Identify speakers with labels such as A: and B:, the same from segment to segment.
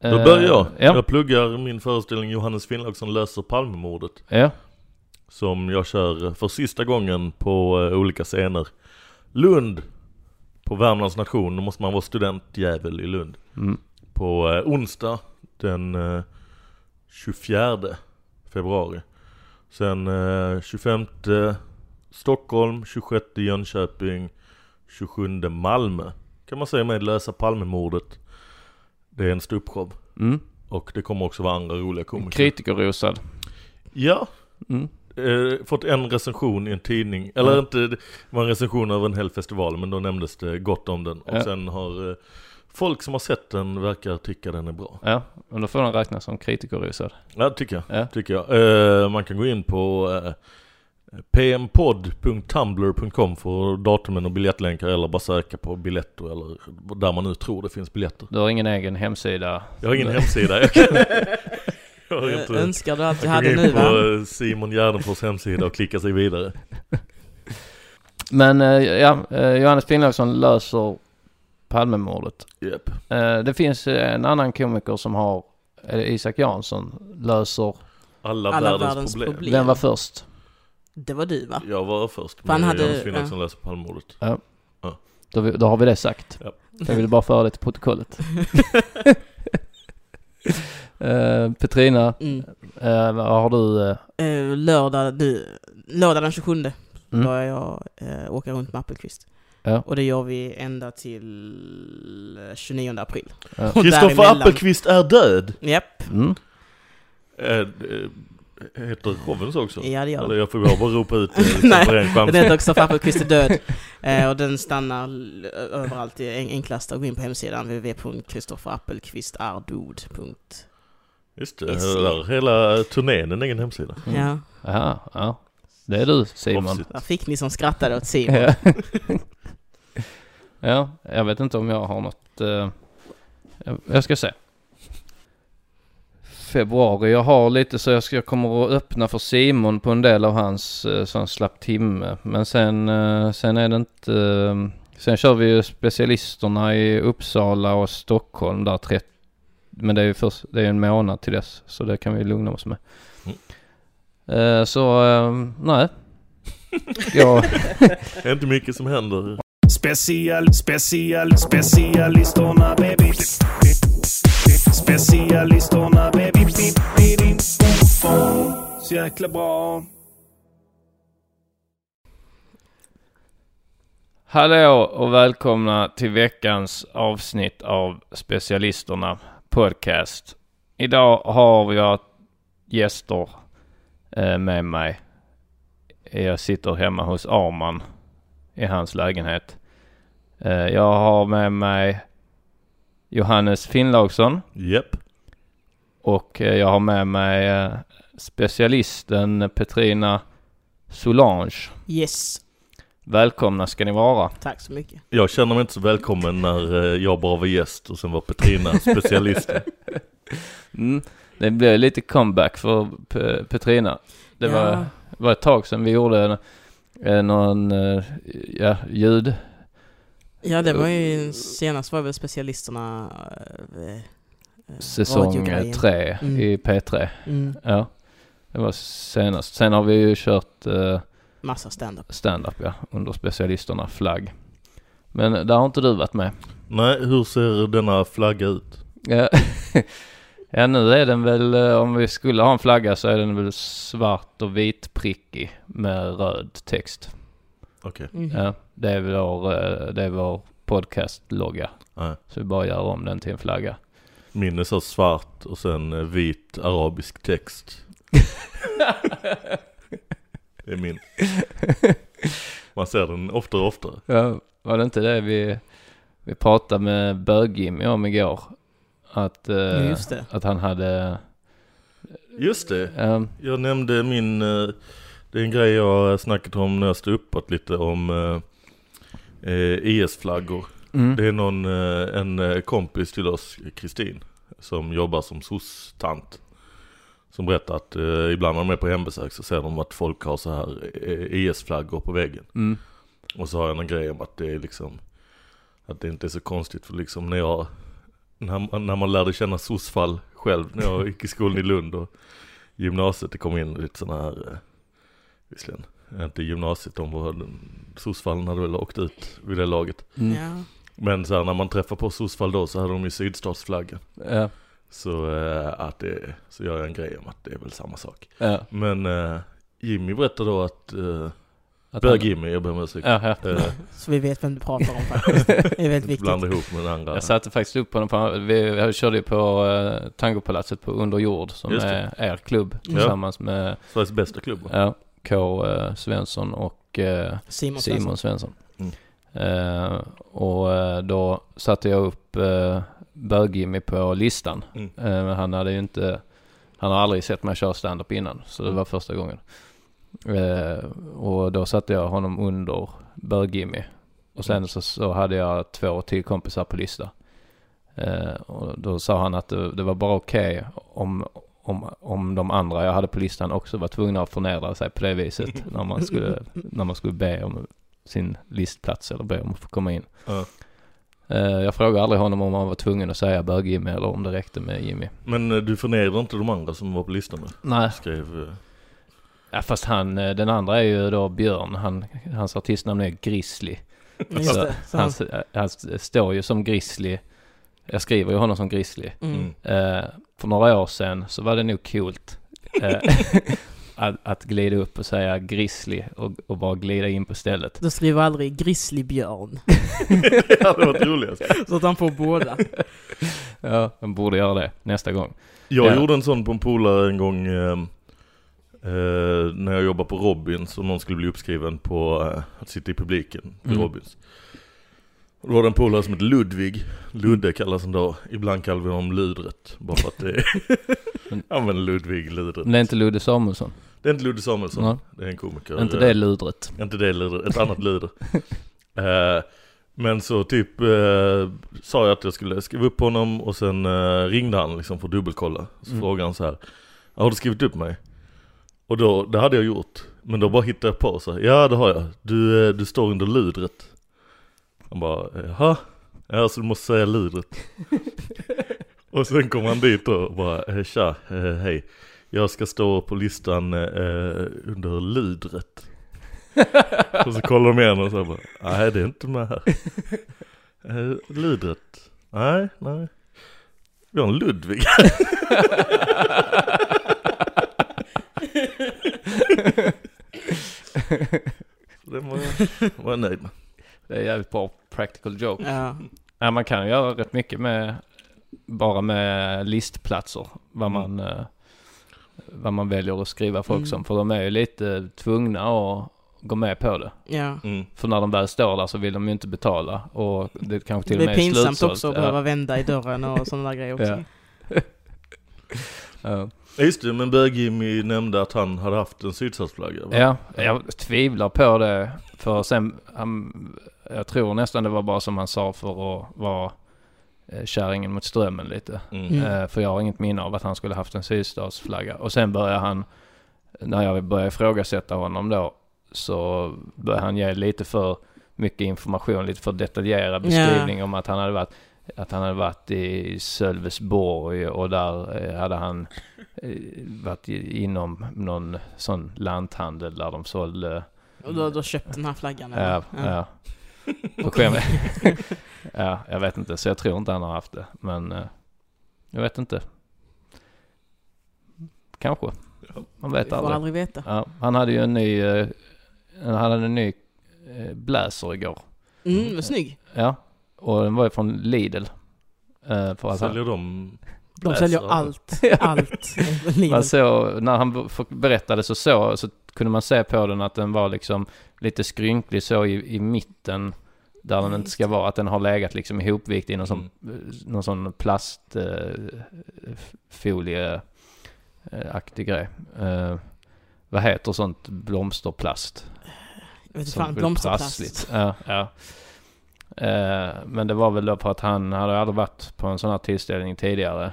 A: Då börjar jag.
B: Eh, Ja.
A: Jag pluggar min föreställning Johannes Finnlaugsson löser Palmemordet.
B: Ja.
A: Som jag kör för sista gången på eh, olika scener. Lund, på Värmlands nation, då måste man vara studentjävel i Lund.
B: Mm.
A: På eh, onsdag den eh, 24 februari. Sen eh, 25 Stockholm, 26 Jönköping, 27 Malmö. Kan man säga med lösa Palmemordet. Det är en ståuppshow.
B: Mm.
A: Och det kommer också vara andra roliga komiker.
B: Kritikerrosad.
A: Ja,
B: Mm.
A: eh, fått en recension i en tidning. Eller
B: Ja.
A: inte, det var en recension över en hel festival men då nämndes det gott om den. Och
B: Ja.
A: sen har eh, folk som har sett den verkar tycka den är bra.
B: Ja, men då får den räknas som kritikerrosad.
A: Ja, tycker jag.
B: Ja.
A: Tycker jag. Eh, man kan gå in på eh, pmpodd.tumblr.com för datumen och biljettlänkar eller bara söka på biljetter eller där man nu tror det finns biljetter.
B: Du har ingen egen hemsida?
A: Jag har ingen hemsida. Jag, kan, jag har inte...
C: Önskar du att du hade nu va?
A: på eh, Simon Gärdenfors hemsida och klicka sig vidare.
B: Men eh, ja, eh, Johannes Finnlaugsson löser Palmemordet.
A: Yep.
B: Det finns en annan komiker som har, Isak Jansson, löser,
A: Alla,
C: Alla
A: världens,
C: världens
A: problem.
C: problem.
B: den var först.
C: Det var du va?
A: Jag var först
C: För han
A: Finnlaugsson
C: ja.
A: som läser Palmemordet.
B: Då, vi- då har vi det sagt.
A: Ja.
B: Jag vill bara föra det till protokollet. Eh, Petrina,
C: Mm.
B: eh, vad har du? eh,
C: Eh, lördag, nu, lördag den 27
B: Mm.
C: börjar jag eh, åka runt med Appelqvist.
B: Ja.
C: Och det gör vi ända till eh, 29 april.
B: Ja.
C: Och
A: Kristoffer
C: däremellan-
A: Appelqvist är död!
C: Japp,
B: Mm.
A: Eh, eh, heter showen så också?
C: ja det gör
A: Eller
C: den.
A: jag får bara ropa ut det liksom
C: Nej. Den heter också Kristoffer Appelqvist är död. Eh, och den stannar överallt. Det är enklast att gå in på hemsidan www.kristofferappelqvistardod.
A: Just det, där, hela turnén en egen hemsida.
B: Mm.
C: Ja,
B: Jaha, ja. Det är du Simon.
C: Där fick ni som skrattade åt Simon.
B: Ja. ja, jag vet inte om jag har något. eh, jag- jag ska se. Februari, jag har lite så jag, ska, jag kommer att öppna för Simon på en del av hans uh, sån slapp timme. Men sen, eh, sen är det inte... eh, sen kör vi ju specialisterna i Uppsala och Stockholm där 30, Men det är ju först, det är en månad till dess. Så det kan vi lugna oss med. Eh, så, eh, nej. jag,
A: Det är inte mycket som händer.
D: Special, special, specialisterna baby. Specialisterna baby. Så jäkla bra.
B: Hallå och välkomna till veckans avsnitt av Specialisterna Podcast. Idag har jag gäster eh, med mig. Jag sitter hemma hos Arman i hans lägenhet. Eh, jag har med mig Johannes Finnlaugsson
A: Japp.
B: och eh, jag har med mig eh, specialisten Petrina Solange.
C: Yes.
B: Välkomna ska ni vara.
C: Tack så mycket.
A: Jag känner mig inte så välkommen när eh, jag bara var gäst och sen var Petrina specialisten.
B: Mm. Det blev lite comeback för P- Petrina. Det
C: Ja.
B: var, var ett tag sedan vi gjorde en, någon ja, ljud.
C: Ja, det var ju senast var väl specialisterna eh, eh,
B: Säsong tre
C: Mm.
B: i P3.
C: Mm,
B: Ja, det var senast. Sen har vi ju kört eh,
C: massa stand-up.
B: stand-up ja, under specialisterna flagg. Men där har inte du varit med.
A: Nej, hur ser denna flagga ut?
B: Ja, ja nu är den väl, eh, om vi skulle ha en flagga så är den väl svart och vit prickig med röd text.
A: Okej,
C: Mhm.
B: Ja, det är vår, eh, det är vår podcast-logga.
A: nej.
B: Så vi bara gör om den till en flagga.
A: Min är så svart och sen eh, vit arabisk text. Det är min. Man ser den oftare och oftare.
B: Ja, var det inte det vi, vi pratade med Bög-Jimmy om igår? Att, eh,
C: Ja, just det.
B: att han hade,
A: Just det,
B: eh,
A: jag nämnde min, eh, det är en grej jag har snackat om när jag stod uppåt lite om eh, eh, IS-flaggor.
B: mm,
A: Det är någon, eh, en eh, kompis till oss, Kristin, som jobbar som SOS-tant. Som berättar att eh, ibland när de är på hembesök så ser de att folk har så här IS-flaggor på väggen.
B: mm,
A: Och så har jag någon grej om att det är liksom, att det inte är så konstigt för liksom när jag, när, man- när man lärde känna SOS-fall själv, när jag gick i skolan i Lund och gymnasiet, det kom in lite sådana här, visserligen, inte gymnasiet, de var, SOS-fallen hade väl åkt ut vid det laget.
B: mm,
C: Ja.
A: Men så här, när man träffar på SOS-fall då så hade de ju sydstatsflaggan.
B: ja,
A: Så, eh, att det, så gör jag en grej om att det är väl samma sak.
B: ja.
A: Men eh, Jimmy berättade då att, eh,
B: Att
A: bög
B: han-
A: Jimmy, jag ber om ursäkt.
B: Ja, ja.
A: Eh,
C: Så vi vet vem du pratar om faktiskt. Det är väldigt viktigt.
A: blanda ihop med den andra.
B: Jag satte faktiskt upp honom på, vi, vi körde ju på uh, Tangopalatset på Under jord som är er klubb tillsammans med
A: Sveriges bästa klubb
B: ja, K eh, Svensson och eh,
C: Simon,
B: Simon
C: Svensson.
A: Mm.
B: Eh, och då satte jag upp uh, Bög-Jimmy på listan.
A: Mm.
B: Men han hade ju inte, han har aldrig sett mig köra stand-up innan. Så det
A: Mm.
B: var första gången. Och då satte jag honom under Bög-Jimmy. Och sen
A: Mm.
B: så, så hade jag två till kompisar på lista. Eh, och då sa han att det, det var bara okej om, om, om de andra jag hade på listan också var tvungna att förnedra sig på det viset när man skulle, när man skulle be om sin listplats eller be om att få komma in.
A: Ja.
B: Eh, jag frågade aldrig honom om han var tvungen att säga bög-Jimmy eller om det räckte med Jimmy.
A: Men eh, du förnedrar inte de andra som var på listan då?
B: Nej,
A: Skrev... eh,
B: ja, fast han, den andra är ju då Björn. Han, hans artistnamn är Grizzly.
C: Just
B: Så
C: det. Så
B: han,
C: han,
B: står ju som Grizzly. Jag skriver ju honom som Grizzly.
C: mm.
A: Mm.
B: Eh, för några år sedan så var det nog coolt eh, att, att glida upp och säga Grizzly och, och bara glida in på stället.
C: Då skriver aldrig Grizzlybjörn.
A: det hade varit roligast.
C: Så att han får båda.
B: Ja, man borde göra det nästa gång.
A: Jag
B: Ja.
A: gjorde en sån på en polare en gång eh, eh, när jag jobbade på Robins och någon skulle bli uppskriven på eh, att sitta i publiken vid
B: Mm.
A: Robins. Då var det en polare som hette Ludvig. Ludde kallas han då. Ibland kallar vi honom Ludret. Bara för att det är... ja men Ludvig Ludret.
B: Men det är inte Ludde Samuelsson.
A: Det är inte Ludde Samuelsson.
B: Nej.
A: Det är en komiker.
B: Inte
A: Eh,
B: det ludret.
A: Inte det Luder, ett annat Luder. Eh, men så typ eh, sa jag att jag skulle skriva upp honom och sen eh, ringde han liksom för att dubbelkolla. Så
B: Mm.
A: frågade han så här, har du skrivit upp mig? Och då, det hade jag gjort. Men då bara hittade jag på så här, ja det har jag. Du, eh, du står under ludret. Han bara, jaha? Ja så du måste säga ludret. och sen kom han dit och bara, eh, tja, eh, hej. Jag ska stå på listan eh, under ludret. Och så kollar de igen och så bara, nej det är inte med här. Eh, Ludret, nej, nej. Vi har en Ludvig. Så Den var jag, var jag nöjd med.
B: Det är jävligt bra practical joke.
C: Ja.
B: Ja, man kan göra rätt mycket med bara med listplatser. Vad
C: Mm.
B: man, eh, vad man väljer att skriva folk
C: Mm.
B: som. För de är ju lite tvungna att gå med på det.
C: ja.
A: Mm.
B: För när de väl står där så vill de ju inte betala. Och det kanske
C: Det
B: till och
C: blir
B: med är
C: pinsamt
B: slutsålt.
C: också att
B: Ja.
C: behöva vända i dörren och sådana där grejer också.
B: Ja.
A: Just det, men Bög-Jimmy nämnde att han hade haft en sydstatsflagga?
B: Ja, jag tvivlar på det. för sen, han, jag tror nästan det var bara som han sa för att vara eh, kärringen mot strömmen lite.
A: Mm.
C: Mm.
B: Eh, för jag har inget minne av att han skulle haft en sydstatsflagga. Och sen började han, när jag började ifrågasätta honom då, så började han ge lite för mycket information, lite för detaljerad beskrivning om att han hade varit att han hade varit i Sölvesborg och där eh, hade han varit inom någon sån lanthandel där de sålde
C: Och har då köpt den här flaggan?
B: Ja,
C: eller?
B: ja. På skämt. ja, jag vet inte. Så jag tror inte han har haft det. Men eh, jag vet inte. Kanske. Man vet aldrig.
C: aldrig veta.
B: Ja, han hade ju en ny, eh, han hade en ny eh, blazer igår.
C: Mm, vad snygg.
B: Ja, och den var ju från Lidl. För att han,
A: Säljer de...
C: De säljer allt. Allt. Lidl.
B: man såg, när han berättade så, så så kunde man se på den att den var liksom lite skrynklig så i, i mitten. Där den inte ska vara, att den har legat liksom ihopvikt i någon sån,
A: Mm.
B: någon sån plastfolie eh, eh, aktig grej. Eh, vad heter sånt blomsterplast?
C: Jag vet fan, blomsterplast.
B: Ja, ja. Eh, men det var väl då på att han hade aldrig varit på en sån här tillställning tidigare.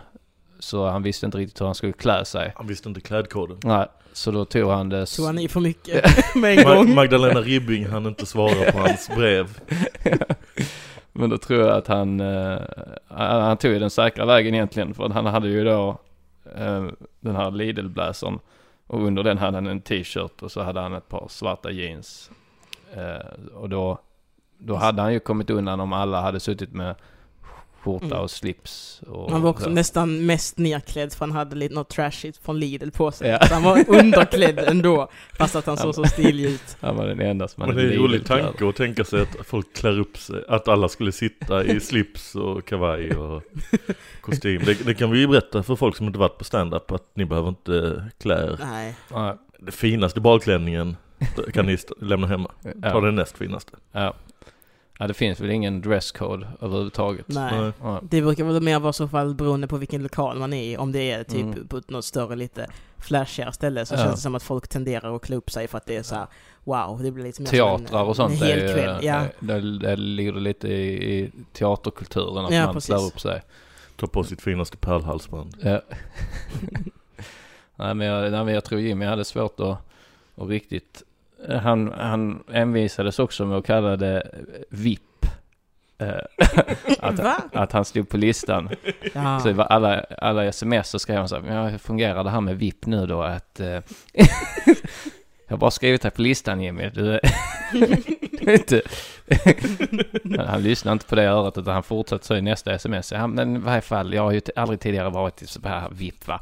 B: Så han visste inte riktigt hur han skulle klä sig.
A: Han visste inte klädkoden.
B: Nej, så då tog han det...
C: Tog han i för mycket med en
A: Ma-
C: gång?
A: Magdalena Ribbing hann inte svara på hans brev.
B: Men då tror jag att han, eh, han, han tog ju den säkra vägen egentligen. För att han hade ju då eh, den här Lidl-bläsern. Och under den hade han en t-shirt och så hade han ett par svarta jeans. Eh, och då, då hade han ju kommit undan om alla hade suttit med skjorta
C: Mm.
B: och slips. Och
C: Han var också
B: så.
C: nästan mest nerklädd för han hade lite något trashigt från Lidl på sig.
B: Ja.
C: Så han var underklädd ändå, fast att han såg så stilig ut.
B: Han var den enda som
A: Men
B: hade
A: det är en rolig tanke att tänka sig att folk klär upp sig, att alla skulle sitta i slips och kavaj och kostym. Det, det kan vi ju berätta för folk som inte varit på stand-up att ni behöver inte klä er.
C: Nej.
A: Den finaste balklänningen kan ni lämna hemma. Ta
B: ja,
A: den näst finaste.
B: ja. Ja, det finns väl ingen dresscode överhuvudtaget.
C: Nej.
A: Nej.
C: Det brukar väl mer vara så fall beroende på vilken lokal man är i. Om det är typ
B: Mm.
C: på något större, lite flashigare ställe så
B: Ja.
C: känns det som att folk tenderar att klä upp sig för att det är så här: wow, det blir lite mer som
B: Teatrar
C: en,
B: och sånt
C: en
B: är
C: hel kväll. Ja.
B: det, det ligger lite i, i teaterkulturen att
C: Ja,
B: man
C: precis.
B: klär upp sig.
A: Ta på sitt finaste pärlhalsband.
B: Ja. nej, men jag, nej men jag tror Jimmy hade svårt att, att riktigt... Han, han envisades också med att kalla det VIP. Eh, att, att han stod på listan.
C: Ja.
B: Så det var alla, alla sms så skrev han så här, hur fungerar det här med VIP nu då? Att, eh, jag har bara skrivit här på listan Jimmy. Du, inte... han, han lyssnade inte på det örat utan han fortsatte så i nästa sms. Ja, men i varje fall, jag har ju aldrig tidigare varit i så här VIP va?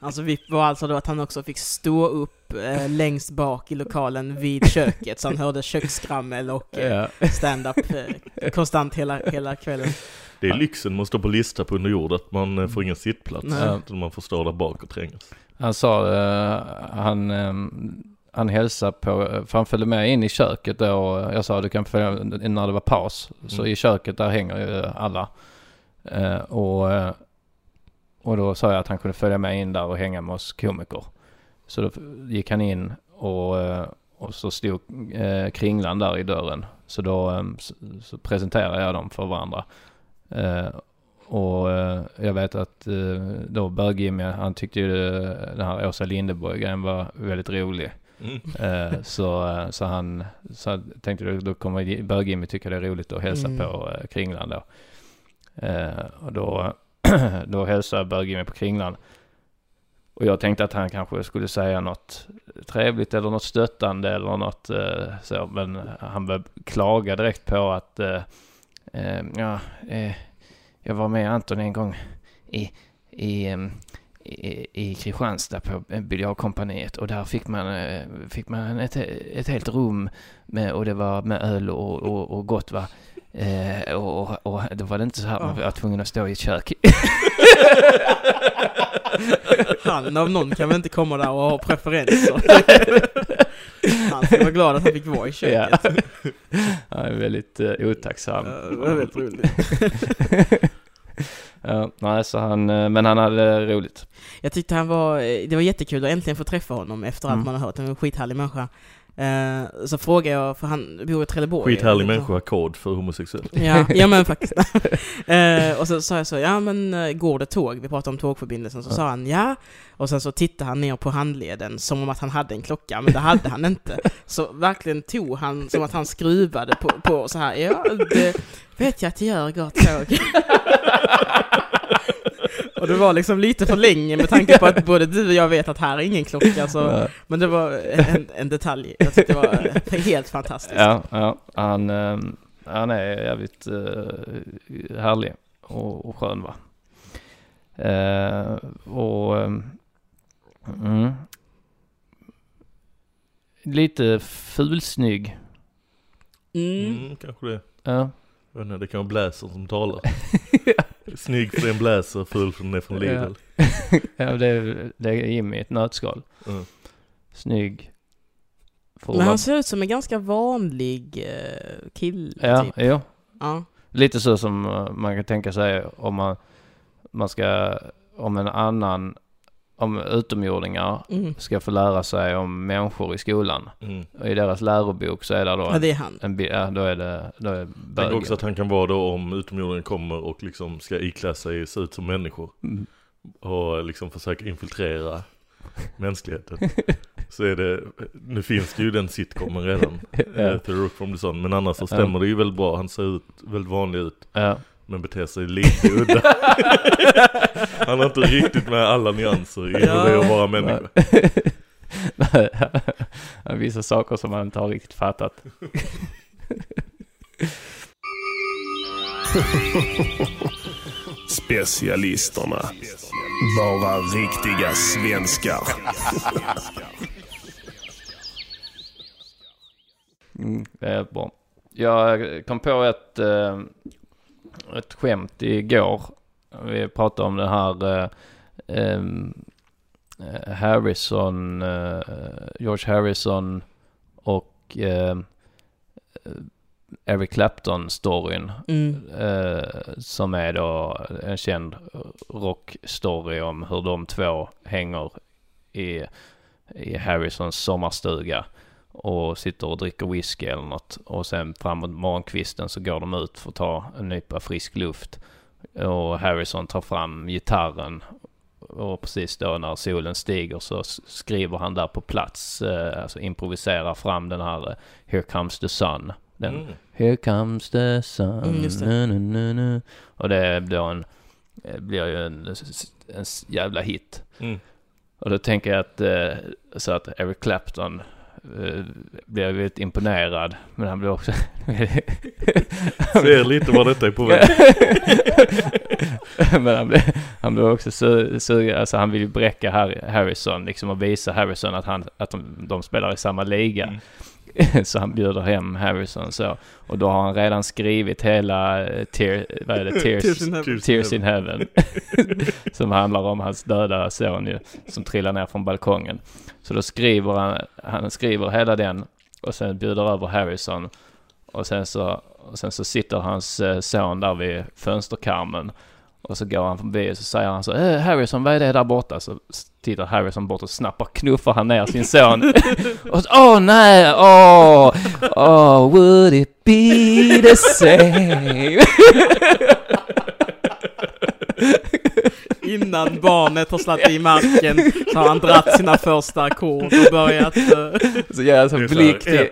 C: Alltså VIP var alltså då att han också fick stå upp eh, längst bak i lokalen vid köket så han hörde köksskrammel och eh, stand-up eh, konstant hela, hela kvällen.
A: Det är lyxen med att stå på lista på under jord, att man eh, får ingen sittplats.
C: Nej.
A: Utan man får stå där bak och trängas.
B: Han sa, eh, han, eh, han hälsade på, för han följde med in i köket då. och Jag sa du kan följa, när det var paus. Så
A: Mm.
B: i köket där hänger ju alla. Eh, och, eh, och då sa jag att han kunde följa med in där och hänga med oss komiker. Så då gick han in och, eh, och så stod eh, Kringlan där i dörren. Så då eh, så, så presenterade jag dem för varandra. Eh, och eh, jag vet att då Bög-Jimmy, han tyckte ju den här Åsa Linderborg-grejen var väldigt rolig.
A: Mm.
B: Så, så han så tänkte då, då kommer Bög-Jimmy tycka det är roligt att hälsa
C: Mm.
B: på Kringlan då. Och då, då hälsade Bög-Jimmy på Kringlan. Och jag tänkte att han kanske skulle säga något trevligt eller något stöttande eller något eh, så. Men han började klaga direkt på att eh, eh, ja, eh, jag var med Anton en gång i, i, i, i Kristianstad på biljardkompaniet och där fick man, eh, fick man ett, ett helt rum med, och det var med öl och, och, och gott va. Eh, och, och, och då var det inte så här man var tvungen att stå i ett kök.
C: Han av någon kan väl inte komma där och ha preferenser. Han ska vara glad att han fick vara i
B: Ja.
C: köket.
B: Han är väldigt eh, otacksam.
C: Ja, det var väldigt roligt.
B: ja, nej, så han, eh, men han hade roligt.
C: Jag tyckte han var, eh, det var jättekul att äntligen få träffa honom efter
B: Mm.
C: man har hört. Han är en skithärlig människa. Eh, så frågar jag, för han bor i Trelleborg.
A: Skithärlig människa, kod för homosexuell.
C: Ja, ja men faktiskt. eh, och så sa jag så, ja men eh, går det tåg? Vi pratade om tågförbindelsen. Så
A: Ja.
C: sa han ja. Och sen så tittade han ner på handleden som om att han hade en klocka, men det hade han inte. Så verkligen tog han som att han skruvade på, på så här, ja det vet jag att det gör, går tåg. Och det var liksom lite för länge med tanke på att både du och jag vet att här är ingen klocka, så, men det var en, en detalj. Jag tyckte det var helt fantastiskt.
B: Ja, ja han, eh, han är jävligt eh, härlig och, och skön va. Eh, och eh, mm, lite fulsnygg.
C: Mm.
A: Mm, kanske det.
B: Ja.
A: Vet inte, det kan vara bläser som talar. Snygg för det är en bläser, ful för den är från Lidl.
B: ja, det är, det är Jimmy i ett nötskal.
A: Mm.
B: Snygg.
C: Men han ser ut som en ganska vanlig eh, kille,
B: Ja,
C: typ.
B: jo.
C: Ja.
B: Lite så som eh, man kan tänka sig om man, man ska, om en annan, om utomjordingar
C: Mm.
B: ska få lära sig om människor i skolan.
A: Mm.
B: Och i deras lärobok så är det då
C: ja,
B: en,
C: det är han.
B: en ja, då är det, då är
A: Tänk också att han kan vara då om utomjordingen kommer och liksom ska iklä sig, se ut som människor.
B: Mm.
A: Och liksom försöka infiltrera mänskligheten. Så är det, nu finns det ju den sitcomen redan,
B: Ja.
A: ja. The Rook from the Sun. Men annars så stämmer det ju väldigt bra, han ser ut väldigt vanlig ut.
B: Ja.
A: Men beter sig lite udda. Han har inte riktigt med alla nyanser i hur det är att vara människa.
B: Nej, Vissa saker som man inte har riktigt fattat.
D: Specialisterna. Bara riktiga svenskar.
B: Mm, det är bra. Jag kom på ett, eh, ett skämt igår. Vi pratade om det här eh, eh, Harrison, eh, George Harrison och eh, Eric Clapton-storyn.
C: Mm.
B: Eh, som är då en känd rockstory om hur de två hänger i, i Harrisons sommarstuga och sitter och dricker whisky eller något. Och sen framåt morgonkvisten så går de ut för att ta en nypa frisk luft. Och Harrison tar fram gitarren. Och precis då när solen stiger så skriver han där på plats, eh, alltså improviserar fram den här eh, Here comes the sun. Den
A: Mm.
B: Here comes the sun.
C: Mm, just det.
B: Nu, nu, nu. Och det blir, en, eh, blir ju en, en jävla hit.
A: Mm.
B: Och då tänker jag att, så att Eric Clapton eh, blir väldigt imponerad. Men han blir också...
A: Ser lite var detta är på väg.
B: men han blir, han blir också su- sugen, alltså han vill ju bräcka Harry, Harrison liksom och visa Harrison att, han, att de, de spelar i samma liga.
A: Mm.
B: så han bjuder hem Harrison så. Och då har han redan skrivit hela eh, tear, vad är det? Tears,
C: Tears in heaven.
B: Tears in Heaven. som handlar om hans döda son ju, som trillar ner från balkongen. Så då skriver han, han skriver hela den och sen bjuder över Harrison. Och sen så, och sen så sitter hans eh, son där vid fönsterkarmen. Och så går han förbi och så säger han så eh, Harrison vad är det där borta? Så tittar Harrison bort och snappar, knuffar han ner sin son. och så, åh nej, åh, åh, would it be the same?
C: Innan barnet har slagit i marken så har han dratt sina första ackord och börjat... eh,
B: så ger jag så blick till...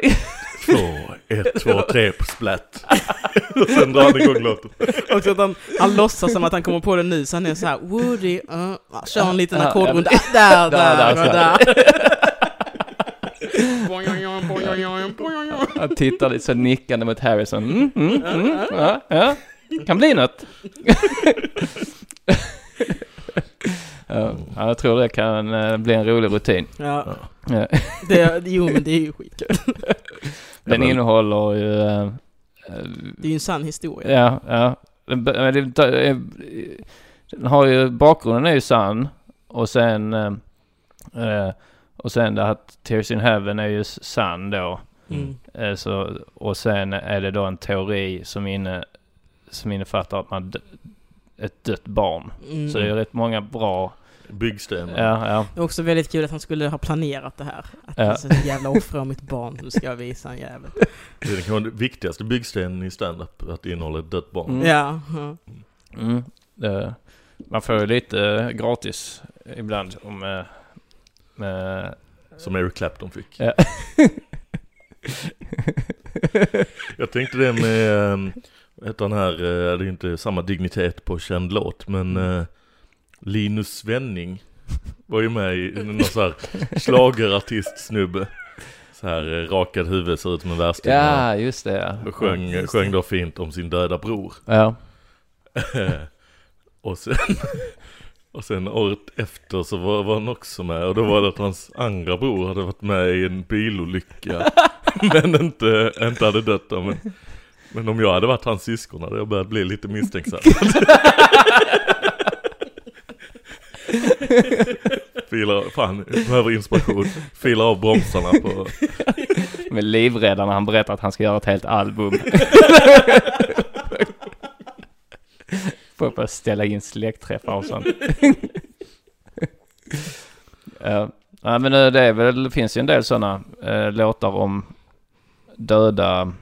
A: Två, ett, två, tre på splatt. och sen drar han igång låten.
C: också att han, han låtsas som att han kommer på det nu, så han är så här Woody, uh, kör en liten ackordrunda.
B: ja,
C: Där, där,
B: där,
C: där.
B: Han tittar lite så nickande mot Harrison. Mm, mm, mm, ja, ja, kan bli något. ja, jag tror det kan eh, bli en rolig rutin.
C: Ja,
B: Ja.
C: det, jo men det är ju skitkul.
B: Den
A: men-
B: innehåller ju... eh, eh,
C: Det är ju en sann historia.
B: Ja, ja. Den, det, eh, den har ju, bakgrunden är ju sann. Och sen, eh, eh, och sen det att Tears in Heaven är ju sann då.
C: Mm.
B: Eh, så, och sen är det då en teori som, inne, som innefattar att man d- ett dött barn.
C: Mm.
B: Så det är rätt många bra
A: byggstenen.
B: Ja, ja.
C: Det är också väldigt kul att han skulle ha planerat det här. Att
B: Ja.
C: alltså, en jävla offra av mitt barn, nu ska jag visa en jävel.
A: Det är kanske den viktigaste byggstenen i stand-up, att det innehåller ett dött barn.
B: Mm.
C: Ja, ja.
B: Mm. Det, man får ju lite gratis ibland om med, med
A: Som Eric Clapton fick.
B: Ja.
A: Jag tänkte det med, eh, heter han här, eh, det är inte samma dignitet på känd låt, men eh, Linus Svenning var ju med i någon så här schlagerartist-snubbe. Så här eh, rakad huvud, ser ut som en värsting.
B: Ja, just det ja.
A: Och sjöng, sjöng då fint om sin döda bror.
B: Ja.
A: och sen, och sen året efter så var, var han också med och då var det att hans andra bror hade varit med i en bilolycka. men inte, inte hade dött då. Men, men om jag hade varit hans syskon hade jag börjat bli lite misstänksam. Filar, fan, behöver inspiration. Filar av bromsarna på...
B: Med livrädda när han berättar att han ska göra ett helt album. Får bara ställa in släktträffar och sånt. ja. ja, men eh, det är väl, det finns ju en del sådana eh, låtar om döda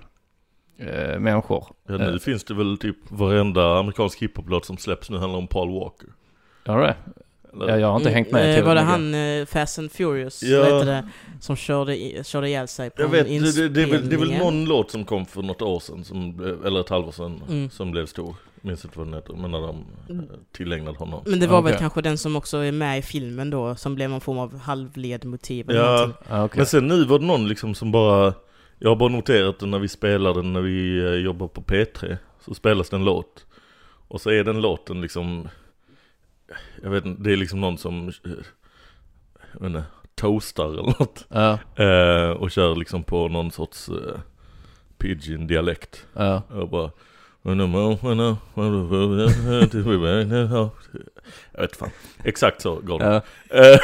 B: eh, människor.
A: Ja, nu
B: Eh.
A: finns det väl typ varenda amerikansk hiphop-låt som släpps nu handlar om Paul Walker.
B: Du det?
A: Eller?
B: Ja, jag har inte hängt med till
C: Var det han eh, Fast and Furious,
A: Ja.
C: vad det, som körde, i, körde ihjäl sig på
A: Jag vet, det, det, det, är väl, det är väl någon låt som kom för något år sedan, som, eller ett halvår sedan,
C: Mm.
A: som blev stor. Minns inte vad den heter, men när de eh, tillägnade honom.
C: Men det var väl
B: Okej.
C: kanske den som också är med i filmen då, som blev någon form av halvledmotiv eller
A: Ja.
B: Ja, okej.
A: men sen nu var det någon liksom som bara, jag har bara noterat det när vi spelade, när vi eh, jobbar på P3, så spelas det en låt. Och så är den låten liksom, jag vet inte, det är liksom någon som, eh, jag vet inte, toastar eller något.
B: Ja,
A: Eh, och kör liksom på någon sorts eh, pidgin-dialekt.
B: ja.
A: Och bara Jag vet fan. Exakt så går det.
B: ja.
A: Eh,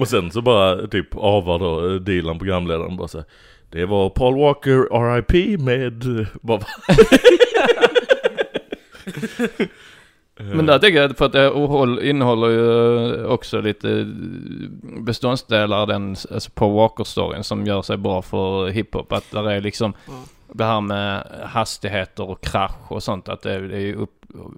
A: och sen så bara typ avar då eh, Dilan, programledaren, bara så här, Det var Paul Walker RIP med... eh, Bara,
B: Men där tänker jag, för att det innehåller ju också lite beståndsdelar den, alltså på Walker-storyn som gör sig bra för hiphop. Att där är liksom
C: Ja.
B: det här med hastigheter och krasch och sånt. Att det är, upp,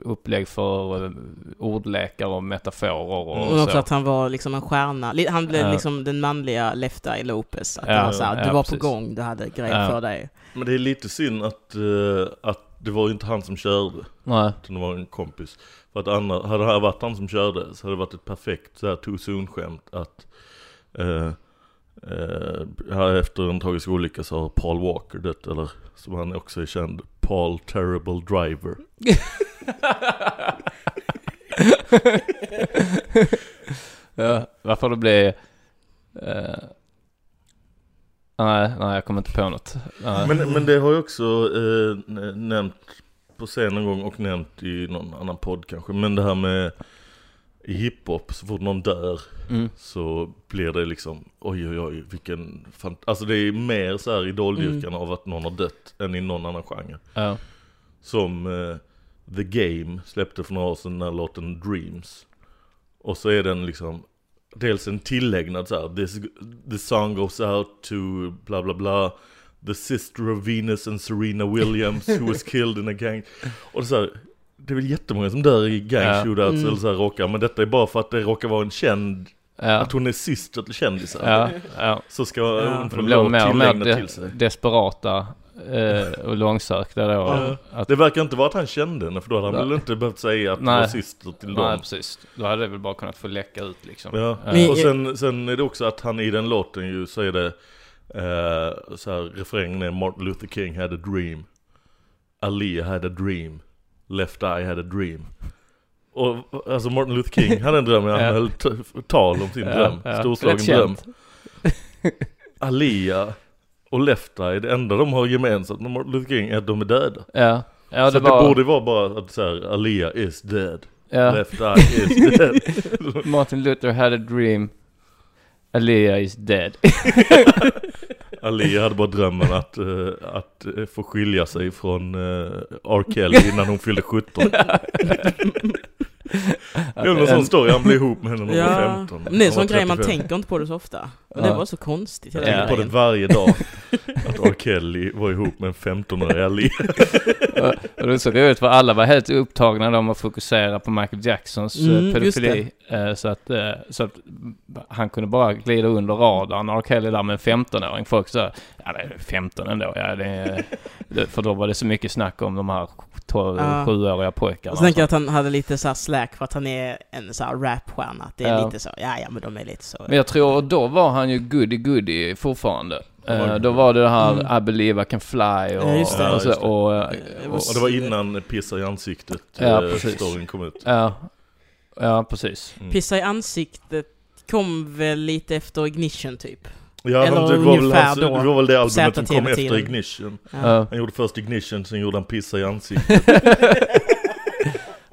B: upplägg för eh, ordlekar och metaforer och
C: också
B: så.
C: att han var liksom en stjärna. Han blev
B: Ja.
C: liksom den manliga Left Eye Lopez. Att
B: Ja,
C: det var så här,
B: ja,
C: du var
B: precis.
C: på gång, du hade grejer
B: Ja.
C: för dig.
A: Men det är lite synd att, eh, att det var ju inte han som körde.
B: Nej.
A: Utan det var en kompis. För att annars, hade det här varit han som körde så hade det varit ett perfekt så här too soon-skämt att eh, eh, här efter en tragisk olycka så har Paul Walker dött, eller som han också är känd, Paul Terrible Driver.
B: ja, varför det blir... eh, nej, nej, jag kommer inte på något.
A: Men, men det har jag också eh, nämnt på scen en gång och nämnt i någon annan podd kanske. Men det här med i hiphop, så fort någon dör
B: Mm.
A: så blir det liksom oj oj oj vilken fant- Alltså det är mer så här idoldyrkan av att någon har dött än i någon annan genre.
B: Ja.
A: Som eh, The Game släppte för några år sedan den här låten Dreams. Och så är den liksom dels en tillägnad så här, this, the song goes out to bla bla bla The sister of Venus and Serena Williams who was killed in a gang Och det är så här, det är väl jättemånga som dör i gang
B: Ja.
A: shootouts
C: Mm.
A: eller så här rockar Men detta är bara för att det råkar vara en känd,
B: Ja.
A: att hon är syster till kändisar
B: Ja, ja.
A: Så ska
C: Ja.
A: hon få lov tillägna
B: de,
A: till sig
B: desperata eh, och långsökta då.
A: Ja.
B: Att,
A: Det verkar inte vara att han kände henne för då hade han
B: Nej.
A: väl inte behövt säga att det
B: Nej.
A: var syster till
B: nej,
A: dem
B: precis. Då hade det väl bara kunnat få läcka ut liksom.
A: Ja,
C: Men-
A: och sen, sen är det också att han i den låten ju säger det eh, så här, refrängen är Martin Luther King had a dream Ali had a dream Left Eye had a dream Och alltså Martin Luther King hade en dröm, han
B: Ja.
A: höll tal om sin dröm, storslagen dröm. Alia och Left Eye, det enda de har gemensamt med Martin Luther King är att de är döda
B: Ja, ja
A: Så
B: det
A: det,
B: var...
A: borde vara bara att så här, Alia is dead
B: ja.
A: Left Eye is dead
B: Martin Luther had a dream. Alia is dead.
A: Ali hade bara drömmen att, eh, att eh, få skilja sig från uh, R. Kelly innan hon fyllde 17. Det väl en sån story, han blev ihop med henne när hon var
C: Ja,
A: 15.
C: men det är en
A: var
C: sån grej man
A: 35.
C: tänker inte på det så ofta. Men det var så konstigt
A: Jag tänker på det varje dag. Att R. Kelly var ihop med en 15-årig Ali.
B: Och det är så roligt för alla var helt upptagna de att fokusera på Michael Jacksons
C: Mm,
B: mm, pedofili. Eh, Så att, eh, så att han kunde bara glida under radarn. R. Kelly där med en 15-åring. Folk sa, ja det är 15 ändå. Ja, det är, för då var det så mycket snack om de här 12,
C: Ja.
B: 7-åriga pojkarna.
C: Och så tänker jag att han hade lite så här slack för att han är en så här rapstjärna. Att det är
B: Ja.
C: lite så, ja ja men de är lite så.
B: Men jag tror då var han ju goody goody fortfarande. Eh, då var det det här
C: Mm.
B: I believe I can fly och,
C: Ja,
A: det.
B: och, så, och, och,
C: var
A: Och det var innan Pissa i ansiktet
B: Ja,
A: storyn kom ut.
B: ja, ja, precis.
A: Mm.
C: Pissa i ansiktet kom väl lite efter Ignition typ.
A: Ja,
C: Eller
A: men det var, väl hans,
C: då.
A: det var väl det albumet som kom efter Ignition.
C: Ja.
B: Ja.
A: Han gjorde först Ignition, sen gjorde han Pissa i ansiktet.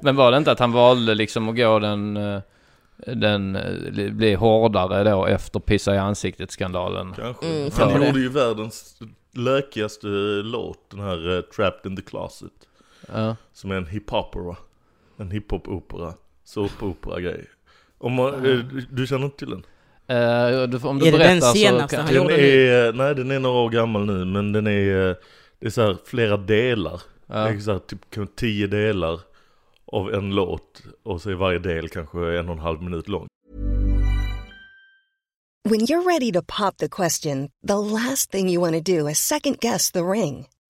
B: Men var det inte att han valde liksom att gå den, eh, den, eh, bli hårdare då efter pissa i ansiktet-skandalen?
A: Kanske.
C: Mm,
A: han
C: det.
A: gjorde ju världens lökigaste låt, den här eh, Trapped in the Closet.
B: Ja.
A: Som är en hiphopera. En hiphop-opera. Såpopera-grej. Om man, eh, du, du känner inte till den?
B: Eh, du, får- om du
C: Är det den
B: berättar
C: senaste
B: så
C: han
B: kan...
C: gjorde?
A: Den
C: nu?
A: är, nej den är några år gammal nu men den är, eh, det är så här flera delar. Det
B: Ja.
A: är så här, typ tio delar av en låt och så är varje del kanske en och en halv minut lång.
E: When you're ready to pop the question, the last thing you want to do is second guess the ring.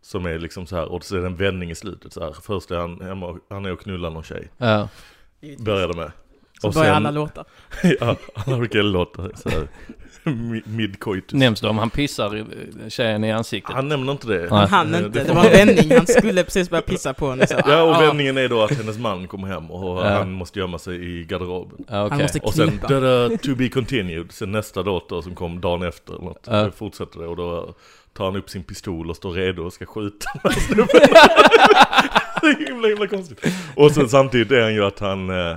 A: Som är liksom så här, och så är det en vändning i slutet så här. Först är han hemma, och- han är och knullar någon tjej.
B: Ja.
A: Börjar det med.
C: Så
A: Och
C: börjar
A: sen-
C: alla låtar.
A: ja, alla olika låtar så här. mi- Mid-coitus.
B: Nämns det om han pissar i- tjejen i ansiktet?
A: Han nämner inte det.
C: Han
A: Eh,
C: inte, det var en vändning. Han skulle precis börja pissa på henne. Så,
A: Ja, och vändningen är då att hennes man kommer hem och
B: Ja.
A: han måste gömma sig i garderoben.
B: Ja, okej.
C: Han måste
A: Och sen
C: knipa.
A: da to be continued, sen nästa låt som kom dagen efter eller något.
B: Ja.
A: Då fortsätter det och då tar han upp sin pistol och står redo och ska skjuta den här snubben. Det är himla himla konstigt. Och sen samtidigt är han ju att han, eh,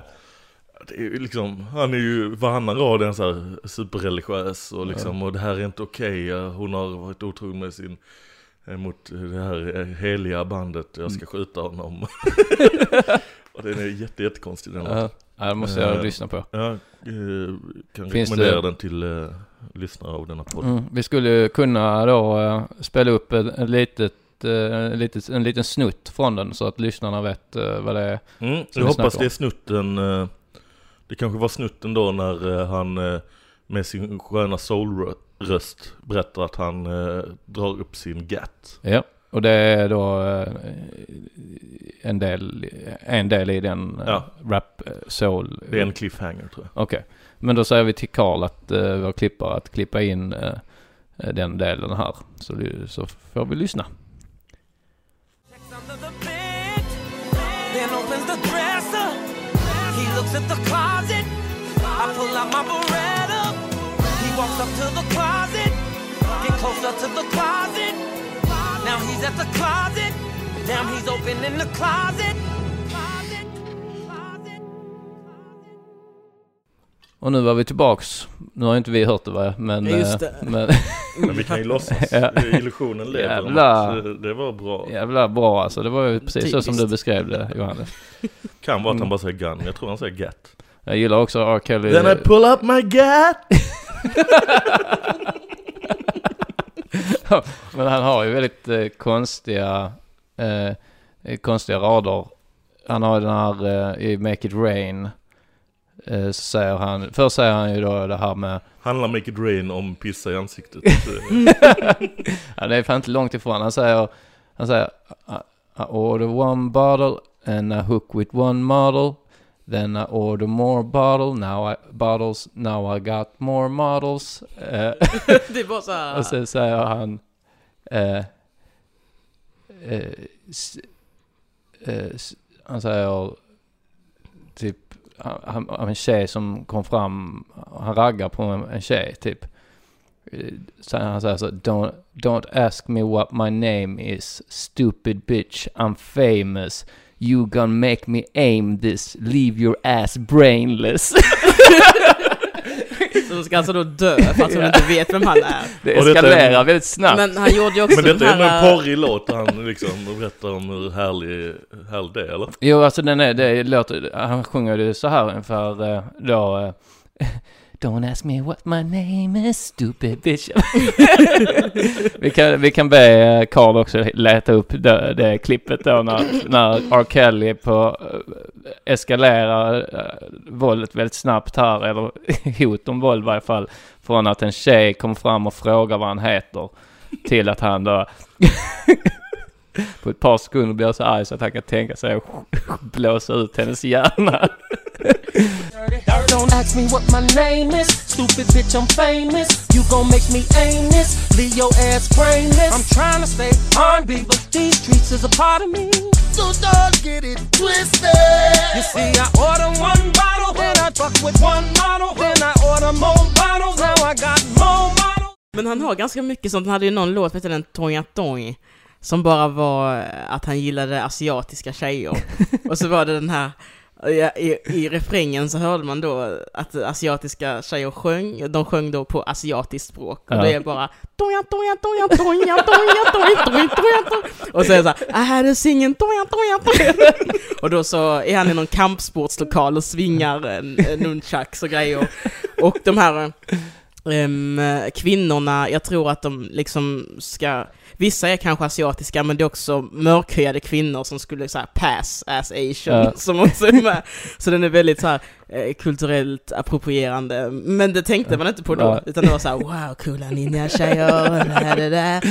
A: det är ju liksom, han är ju, varannan rad han så här superreligiös och liksom, och det här är inte okej, eh, hon har varit otrogen med sin eh, mot det här eh, heliga bandet, jag ska skjuta honom. och den är jätte, jättekonstig den låten.
B: Ja, ja, det måste jag
A: Eh,
B: lyssna på.
A: Ja, kan
B: Finns
A: rekommendera
B: det-
A: den till eh, lyssnare av denna podd.
B: Mm. Vi skulle kunna då eh, spela upp ett, ett litet, en, litet, en liten snutt från den så att lyssnarna vet vad det är.
A: Mm, jag hoppas det är snutten, det kanske var snutten då när eh, han eh, med sin sköna soul-röst berättar att han eh, drar upp sin gat.
B: Ja, och det är då en, del, en del i den
A: Ja.
B: rap soul.
A: Det är en cliffhanger tror jag.
B: Okej, men då säger vi till Karl att vår klippare att klippa in den delen här. Så, så får vi lyssna.
F: under the bed, then opens the dresser. He looks at the. Out my Beretta. He walks up to the closet, get closer to the closet. Now he's at the closet. Now he's opening the closet.
B: Och nu var vi tillbaks. Nu har inte vi hört det va? Men...
C: Just
B: eh,
C: det.
B: men
A: Men vi kan ju låtsas.
B: Ja.
A: Illusionen lever. eh, Det var bra.
B: jävla bra alltså. Det var ju precis så som
C: Typiskt.
B: du beskrev det Johannes.
A: Kan vara att
B: Mm.
A: han bara säger gun. Jag tror han säger gat.
B: Jag gillar också R. Kelly.
A: Then I pull up my gat!
B: Men han har ju väldigt eh, konstiga, eh, konstiga rader. Han har den här eh, i Make It Rain. Eh, så säger han, först säger han ju då det här med,
A: Handlar Make It Rain om pissa i ansiktet.
B: ja, det är fan inte långt ifrån. Han säger, han säger, I order one bottle and I hook with one model. Then I order more bottle, now I, bottles, now I got more models. Eh,
C: det är bara så här.
B: Och sen säger han... Eh, eh, s, eh, s, han säger typ... Han, han, en tjej som kom fram, han raggar på en, en tjej typ. Eh, Så han säger så, don't, don't ask me what my name is, stupid bitch, I'm famous. You gonna make me aim this, leave your ass brainless.
C: Så de ska alltså då dö för att hon inte vet vem han är.
B: Det
A: Och detta är-
B: eskalerar väldigt snabbt.
C: Men han gjorde ju också
A: Men detta är
C: den
A: ändå
C: här...
A: en porrig låt där han liksom berättar om hur härlig, härlig det är eller?
B: Jo, alltså den är, det låter, han sjunger det så här ungefär eh, då. eh, Don't ask me what my name is, stupid bitch. vi, kan, vi kan be eh, Carl också leta upp det, det klippet då när, när R. Kelly på eh, eskalerar eh, våldet väldigt snabbt här, eller hot om våld i varje fall. Från att en tjej kommer fram och frågar vad han heter till att han då på ett par sekunder blir så arg så att han kan tänka sig att blåsa ut hennes hjärna.
F: Don't ask me what my name is. Stupid bitch, I'm famous. You gon' make me aim this. Leave your ass brainless. I'm trying to stay R&B, but these streets is a part of me. So don't get it twisted. You see, I order one bottle, then I fuck with one model, then I order more bottles. Now I got more models.
C: Men han har ganska mycket sånt. Han hade ju någon låt som hette den Tonya Toy. Som bara var att han gillade asiatiska tjejer. Och så var det den här, ja, i, i refrängen så hörde man då att asiatiska tjejer sjöng, de sjöng då på asiatiskt språk. Och
B: Ja.
C: det är bara Tonya Tonya Tonya Tonya Tonya Tonya Tonya Tonya Och så är det så här, I had a singing Tonya Och då så är han i någon kampsportslokal och svingar nunchucks och grejer. Och de här Ehm, kvinnorna, jag tror att de liksom ska, vissa är kanske asiatiska men det är också mörkhyade kvinnor som skulle säga pass as asian
B: Ja.
C: som också är med. Så den är väldigt så här eh, kulturellt approprierande. Men det tänkte man inte på då,
B: Ja.
C: utan det var så här wow, coola ninja-tjejer, här, där.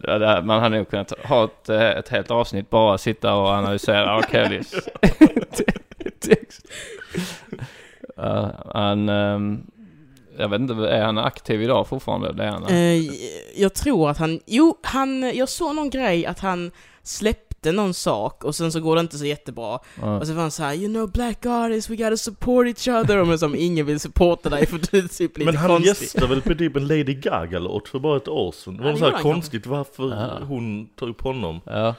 B: Det där- Man hade nog kunnat ha ett, eh, ett helt avsnitt bara sitta och analysera R. Kellys text. Ja, han, ehm, jag vet inte, är han aktiv idag fortfarande? Det är han.
C: Eh, jag tror att han, jo, han, jag såg någon grej att han släppte någon sak och sen så går det inte så jättebra.
B: Ja.
C: Och så var han såhär, you know black artists, we gotta support each other. Men som ingen vill supporta dig för du är typ lite
A: Men han
C: konstig.
A: gästade väl på typ en Lady Gaga-låt för bara ett år sedan? Det var
C: Ja,
A: så här
C: gjorde han
A: konstigt varför hon tar upp honom.
B: Ja.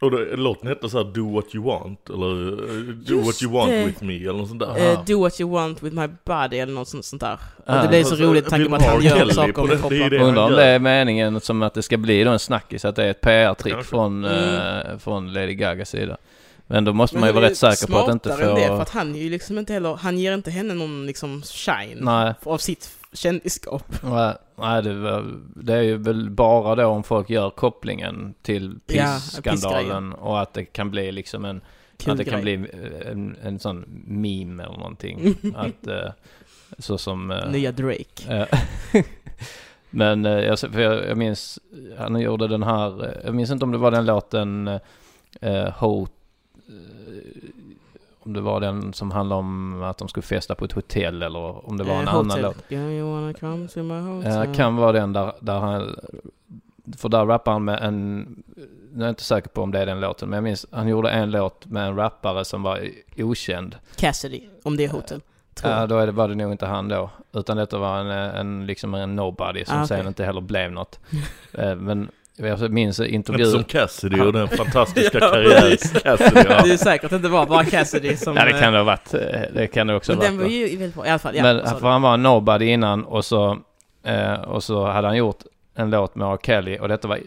A: Och då, låten hette så här Do What You Want, eller eh, Do
C: Just
A: What You Want
C: det.
A: With Me, eller något sånt där.
C: Eh, do what you want with my body eller något sånt, sånt där. Och det blir så
A: Alltså,
C: roligt tanke
A: vill
C: på att han gör
A: Kelly
C: saker med
A: det- det är
C: kroppen.
B: Undrar om det är meningen som att det ska bli då en snackis, att det är ett PR-trick från,
C: Mm.
B: eh, från Lady Gagas sida. Men då måste
C: Men
B: man ju vara rätt säker på att inte
C: smartare än det, för
B: få...
C: att han är ju liksom inte heller, han ger inte henne någon liksom shine
B: Nej.
C: av sitt kändisskap.
B: Nej, nej det, det är ju väl bara då om folk gör kopplingen till
C: Ja,
B: PIS-skandalen och att det kan bli liksom en,
C: Kul
B: att det kan
C: grej.
B: bli en, en sån meme eller någonting. att, eh, så som... eh,
C: Nya Drake.
B: eh, Men eh, jag, för jag, jag minns, han gjorde den här, eh, jag minns inte om det var den låten eh, Ho, eh, om det var den som handlade om att de skulle festa på ett hotell eller om det var en
C: Eh,
B: annan
C: hotel.
B: låt.
C: My hotel?
B: Ja, kan vara den där, där han... För där rappar han med en... Nu är jag inte säker på om det är den låten, men jag minns han gjorde en låt med en rappare som var okänd.
C: Cassidy, om det är hotel. Tror
B: Ja,
C: jag.
B: då är det, var det nog inte han då. Utan detta var en, en liksom en nobody som
C: Ah, okej.
B: sen inte heller blev något. Eh, men jag minns intervjuer.
A: Inte som Cassidy och den fantastiska
C: Ja,
A: karriären
C: precis.
A: Cassidy har
C: Det är säkert inte var bara Cassidy som...
B: Ja, det
C: eh,
B: kan det ha varit. eh, Det kan det också ha
C: Men den
B: varit.
C: var ju väldigt bra i alla fall. Ja,
B: Men för han var en nobody innan och så, eh, och så hade han gjort en låt med R. Kelly och detta var,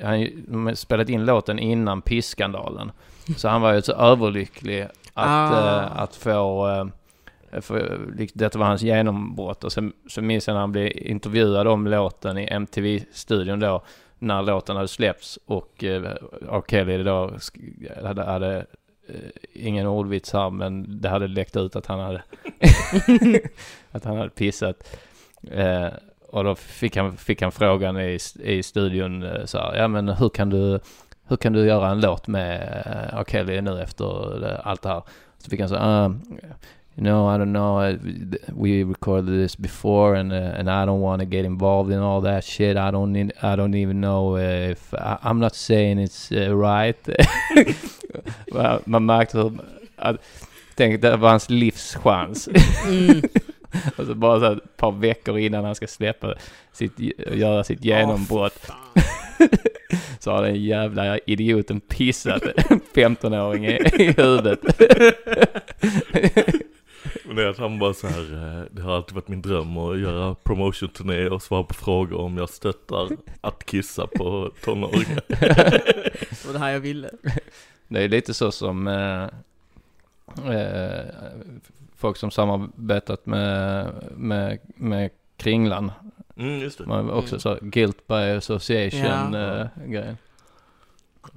B: han spelat in låten innan pisskandalen. Så han var ju så överlycklig att,
C: Ah.
B: eh, att få, eh, för, detta var hans genombrott och sen så minns jag när han blev intervjuad om låten i MTV-studion då när låten hade släppts och eh, R. Kelly då hade, hade eh, ingen ordvits här men det hade läckt ut att han hade att han hade pissat. Eh, och då fick han, fick han frågan i, i studion eh, så här, ja men hur kan du, hur kan du göra en låt med eh, R. Kelly nu efter allt det här? Så fick han så här, you know, I don't know, we recorded this before and, uh, and I don't want to get involved in all that shit. I don't, need, I don't even know if, I, I'm not saying it's uh, right. Man- märkte att, tänk, det var hans livschans.
C: Mm.
B: Och så bara så ett par veckor innan han ska släppa sitt, göra sitt genombrott. så har den jävla idioten pissat en 15-åring i, i huvudet.
A: Men det är att han bara så här, eh, det har alltid varit min dröm att göra promotion-turné och svara på frågor om jag stöttar att kissa på tonåringar.
C: Det var det här jag ville.
B: Det är lite så som eh, eh, folk som samarbetat med, med, med Kringlan.
A: Mm, just det.
B: Man också
C: Mm.
B: så guilt by association
C: Ja.
B: eh, grejen.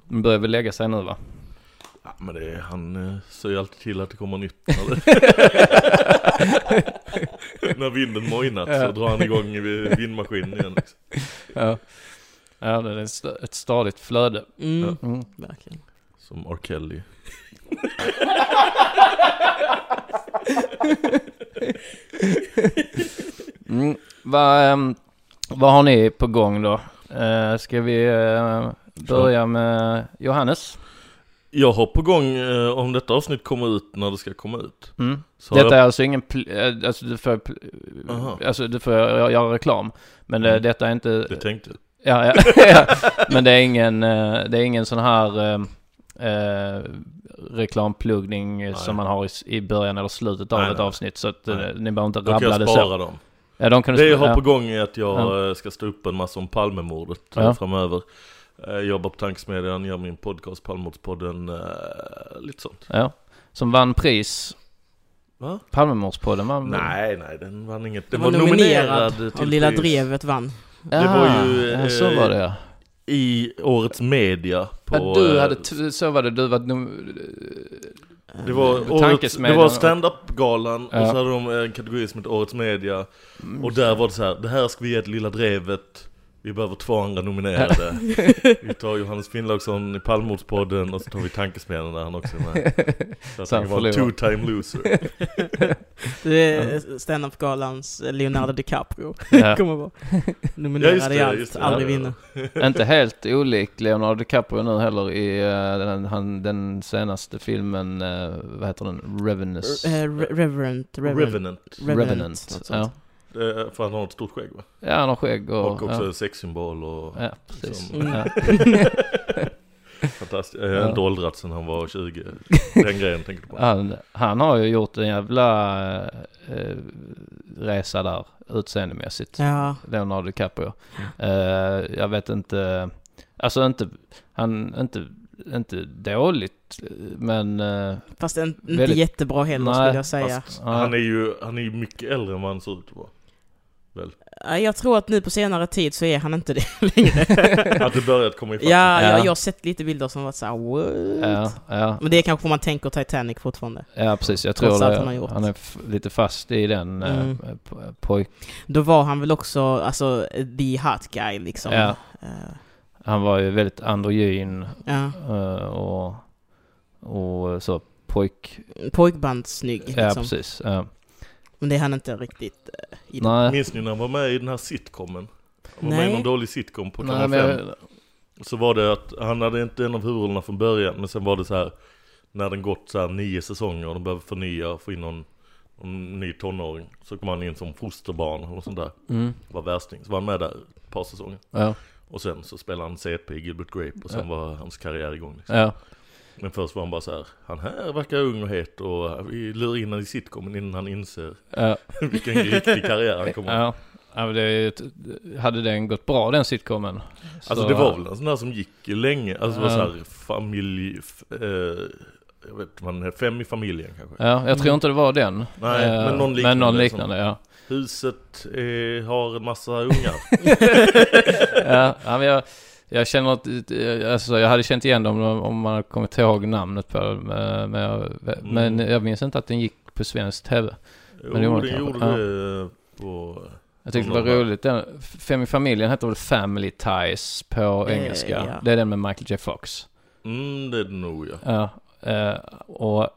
B: Den börjar väl lägga sig nu va?
A: Ja, men det han eh, säger alltid till att det kommer nytt. När, det- när vinden mojnat så
B: Ja.
A: drar han igång i- vindmaskinen igen. Liksom.
B: Ja. Ja, det är ett st- ett stadigt flöde.
C: Mm.
B: Mm.
C: Verkligen.
A: Som R. Kelly.
B: Mm. Vad, ehm, vad har ni på gång då? Uh, ska vi eh, börja med Johannes?
A: Jag har på gång, eh, om detta avsnitt kommer ut när det ska komma ut.
B: Mm.
A: Så har
B: Detta
A: jag,
B: är alltså ingen, pl- eh, alltså du får,
A: Aha.
B: alltså du får göra, göra reklam. Men det,
A: Mm.
B: detta är inte,
A: det tänkte jag.
B: ja, ja, ja, men det är ingen, eh, det är ingen sån här eh, eh, reklampluggning
A: Nej.
B: som man har i, s- i början eller slutet av
A: Nej,
B: ett
A: nej.
B: avsnitt. Så att eh,
A: Nej.
B: ni behöver inte
A: Då kan
B: rabbla
A: jag
B: det
A: spara
B: så.
A: dem.
B: Ja, de kan du
A: Det jag har på gång är att jag
B: Ja.
A: eh, ska stå upp en massa om Palmemordet eh,
B: Ja.
A: framöver. Eh, Jobbar på Tankesmedjan, gör min podcast Palmemordspodden, eh, lite sånt.
B: Ja. Som vann pris.
A: Va?
B: Palmemordspodden vann?
A: Nej, nej, den vann inget.
C: Den
A: Den
C: var nominerad
A: till
C: och Lilla
A: pris
C: Drevet vann.
A: Det var ju,
B: ja, så
A: eh,
B: var det ja.
A: i årets media på...
B: ja du
A: eh,
B: hade, så var det, du var
A: Det var,
B: Med
A: årets, det var stand-up-galan
B: Ja.
A: och så hade de en kategori som heter Årets Media Och där var det så här, det här ska vi ge till Lilla Drevet Vi behöver två andra nominerade Vi tar Johannes Finnlaugsson i Palmemordspodden och så tar vi Tankesmedjan där han också är med Så att
B: Så
A: han var en two-time loser
C: Det är stand-up-galans Leonardo DiCaprio.
B: Ja.
C: Kommer vara
A: Ja,
C: nominerad
A: det,
C: i allt, aldrig
A: Ja,
C: vinna.
B: Inte helt olik Leonardo DiCaprio nu heller i eh, den, han, den senaste filmen, eh, vad heter den? Revenus?
C: Eh, Re- Reverend, Reverend.
A: Revenant
B: Revenant.
C: något sånt.
A: Är För han har ett stort skägg va?
B: ja, han har skägg och...
A: Och också
B: ja.
A: en sexsymbol och
B: Ja, precis.
A: Som-
C: Mm.
B: Ja.
A: fantastiskt Jag har
B: Ja.
A: inte åldrats sedan han var 20 Den grejen tänker du på?
B: Han, han har ju gjort en jävla eh, resa där utseendemässigt.
C: Ja,
B: Leonardo DiCaprio. Eh, jag vet inte, alltså inte, han, inte, inte dåligt, men... eh,
C: fast en, inte
B: Väldigt-
C: jättebra heller
B: Nej,
C: skulle jag säga.
A: Fast
B: Ja.
A: han är ju han är ju mycket äldre än vad han ser ut att vara
C: Ja, Jag tror att nu på senare tid så är han inte det längre.
A: Att det börjat komma ifatt
C: ja,
B: Ja.
C: Jag, jag har sett lite bilder som varit såhär what?
B: ja, ja,
C: Men det är kanske för man tänker Titanic fortfarande.
B: ja, precis. Jag tror det,
C: han har gjort.
B: han är lite fast i den eh,
C: Mm.
B: po- pojk...
C: Då var han väl också, alltså, the hot guy liksom.
B: Ja.
C: Eh,
B: Han var ju väldigt androgyn
C: ja.
B: eh, och, och så pojk...
C: Pojkbandssnygg
B: Ja,
C: liksom.
B: precis. Ja.
C: Men det är han inte riktigt uh, i det.
B: Nej,
A: Minns ni när han var med i den här sitcomen? Han var med
C: Nej.
A: i någon dålig sitcom på
B: nej
A: kanal
B: men
A: 5.
B: jag,
A: Så var det att han hade inte en av huvudrollerna från början men sen var det så här När den gått så här nio säsonger och de behöver förnya och få in någon, någon ny tonåring Så kom han in som fosterbarn eller något sånt där
B: mm,
A: Var värsting, så var han med där ett par säsonger
B: ja,
A: Och sen så spelade han CP i Gilbert Grape och sen
B: Ja.
A: var hans karriär igång liksom.
B: ja,
A: Men först var han bara så här Han här verkar ung och het och vi lurar in honom i sitcomen innan han inser
B: ja,
A: vilken riktig karriär han kommer ha
B: ja. ja men det, hade den gått bra den sitcomen?
A: Alltså
B: så-
A: det var väl en sån där som gick länge, alltså det var
B: Ja.
A: så här familj, f- eh, jag vet är, fem i familjen kanske.
B: Ja, jag tror inte det var den.
A: Nej,
B: Eh,
A: men någon
B: Men
A: liknande
B: någon
A: som-
B: liknande, ja.
A: Huset eh, har en massa ungar.
B: ja, ja, men jag, jag känner att, eh, alltså jag hade känt igen dem om man hade kommit ihåg namnet på dem. eh, Men jag, men jag minns inte att den gick på svensk tv.
A: Jo,
B: Men det var
A: den gjorde
B: ja.
A: det på...
B: Jag tyckte det var roligt. Den, Fem i familjen heter väl Family Ties på
C: Eh,
B: engelska.
C: ja.
B: Det är den med Michael J Fox.
A: Mm, det är det nog ja.
B: Ja, eh, och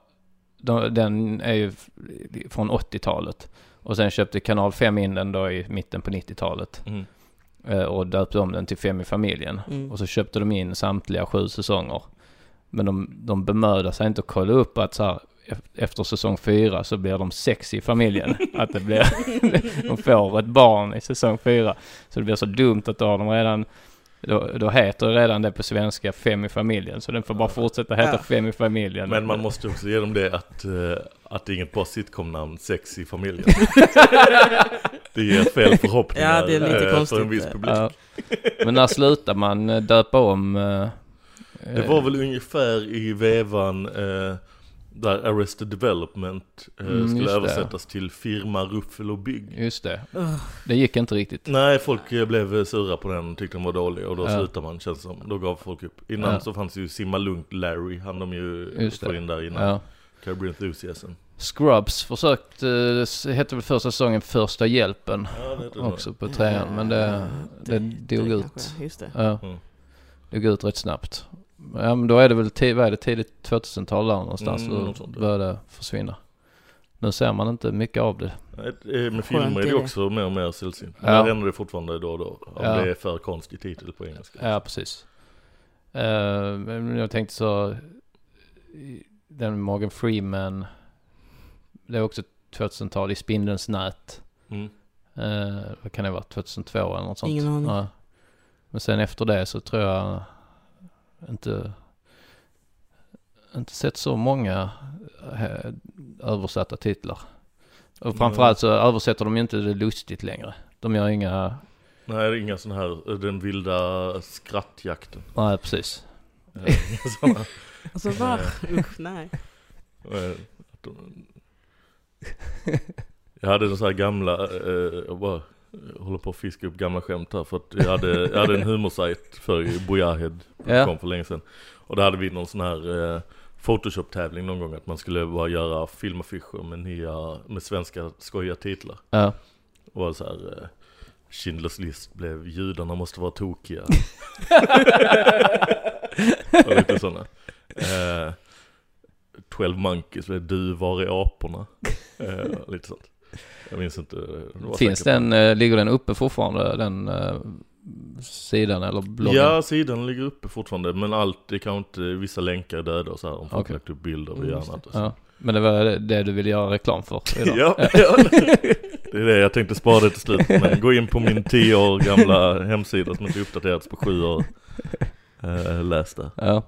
B: de, den är ju från 80-talet. Och sen köpte Kanal 5 in den då i mitten på 90-talet.
A: Mm.
B: Eh, och döpte om den till Fem i familjen.
C: Mm.
B: Och så köpte de in samtliga sju säsonger. Men de, de bemödar sig inte att kolla upp att så här, ef- efter säsong fyra så blir de sex i familjen. att det blir, de får ett barn i säsong fyra. Så det blir så dumt att då har de redan, då, då heter redan det på svenska Fem i familjen. Så den får bara fortsätta heta
C: Ja.
B: Fem i familjen.
A: Men man måste också ge dem det att, eh, att det är inget bra sitcom-namn, Sex i familjen. det ger fel förhoppningar
C: Ja, det är lite
A: eh, för
C: konstigt,
A: en viss publik.
B: Ja. Men när slutar man eh, döpa om?
A: Det var väl ungefär i vevan där Arrested Development eh,
B: Mm,
A: skulle
B: just det.
A: översättas till Firma Ruffel och Bygg.
B: Just det. Det gick inte riktigt.
A: Nej, folk eh, blev sura på den tyckte den var dålig och då
B: Ja.
A: slutade man känns som. Då gav folk upp. Innan
B: Ja.
A: så fanns ju Simma Lugnt Larry, han de ju
B: Just det.
A: få in där innan.
B: Ja.
A: Your Enthusiasm.
B: Scrubs försökte, eh, hette väl första säsongen Första hjälpen
A: Ja, det det
B: också på trean. Men det, det dog ut.
C: kanske, Just det.
B: Ja,
A: Mm.
B: dog ut rätt snabbt. Ja men då är det väl, vad är det, tidigt 2000-tal där någonstans.
A: Mm,
B: så började det försvinna. Nu ser man inte mycket av det.
A: Nej, eh, Med filmer är det
C: det.
A: också mer och mer sällsynt.
B: Ja.
A: där händer det fortfarande då och då. Om
B: Ja.
A: det är för konstig titel på engelska.
B: Ja, precis. Men jag tänkte så, den Morgan Freeman, det är också 2000-tal i Spindelns nät.
A: Mm.
B: Eh, vad kan det vara? 2002 eller något sånt?
C: Ingen aning.
B: Ja. Men sen efter det så tror jag inte, inte sett så många eh, översatta titlar. Och framförallt så översätter de ju inte det lustigt längre. De gör inga,
A: Nej, det är inga sådana här, eh, den vilda skrattjakten.
B: nej precis.
A: Eh, såna,
C: Alltså va? Usch, nej.
A: de- Jag hade en sån här gamla, eh, jag bara jag håller på att fiska upp gamla skämt här för att jag hade, jag hade en humorsajt för i Bojahed,
B: Ja.
A: kom för länge sedan. Och då hade vi någon sån här eh, Photoshop-tävling någon gång att man skulle bara göra filmaffischer med nya, med svenska skojiga titlar.
B: Ja.
A: Och var så här, eh, Schindler's list blev judarna måste vara tokiga. och lite sådana. Eh, 12 monkeys blev du, var är aporna? Eh, lite sånt. Jag minns inte. det
B: Finns den, eh, ligger den uppe fortfarande, den eh, sidan eller bloggen?
A: Ja, sidan ligger uppe fortfarande, men allt, det kan inte, vissa länkar är döda och så här, om folk
B: Okej.
A: lagt upp bilder
C: Mm,
A: via
C: just
A: annat. Och så.
B: Ja. Men det var det- det du ville göra reklam för idag?
A: Ja, ja, det är det jag tänkte spara det till slut. Men gå in på min 10 år gamla hemsida som inte uppdaterats på 7 år. Eh, läs där.
B: Ja.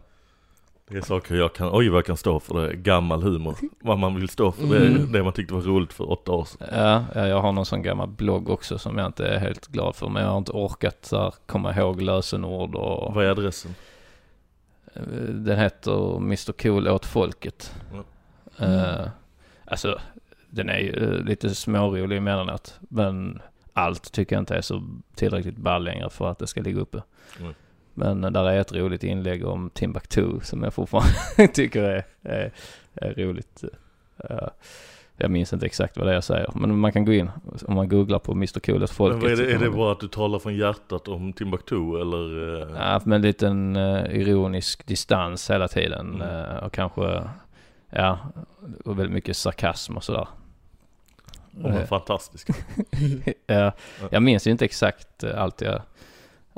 A: Det är saker jag kan, oj vad jag kan stå för det, gammal humor. Vad man vill stå för,
B: Mm.
A: det man tyckte var roligt för åtta år sedan.
B: Ja, ja, jag har någon sån gammal blogg också som jag inte är helt glad för. Men jag har inte orkat så här, komma ihåg lösenord och...
A: Vad är adressen?
B: Den heter Mr Cool åt folket. Eh, alltså, den är ju eh, lite smårolig emellanåt. Men allt tycker jag inte är så tillräckligt ball längre för att det ska ligga uppe.
A: Mm.
B: Men där är ett roligt inlägg om Timbuktu som jag fortfarande tycker är, är, är roligt. Jag minns inte exakt vad det är jag säger. Men man kan gå in om man googlar på Mr Cool åt folket.
A: Men är det, är det bara att du talar från hjärtat om Timbuktu eller? eh,
B: Ja, med en liten eh, ironisk distans hela tiden.
A: Mm.
B: eh, och kanske ja, och väldigt mycket sarkasm och sådär.
A: De är fantastiska.
B: ja, jag minns ju inte exakt allt jag,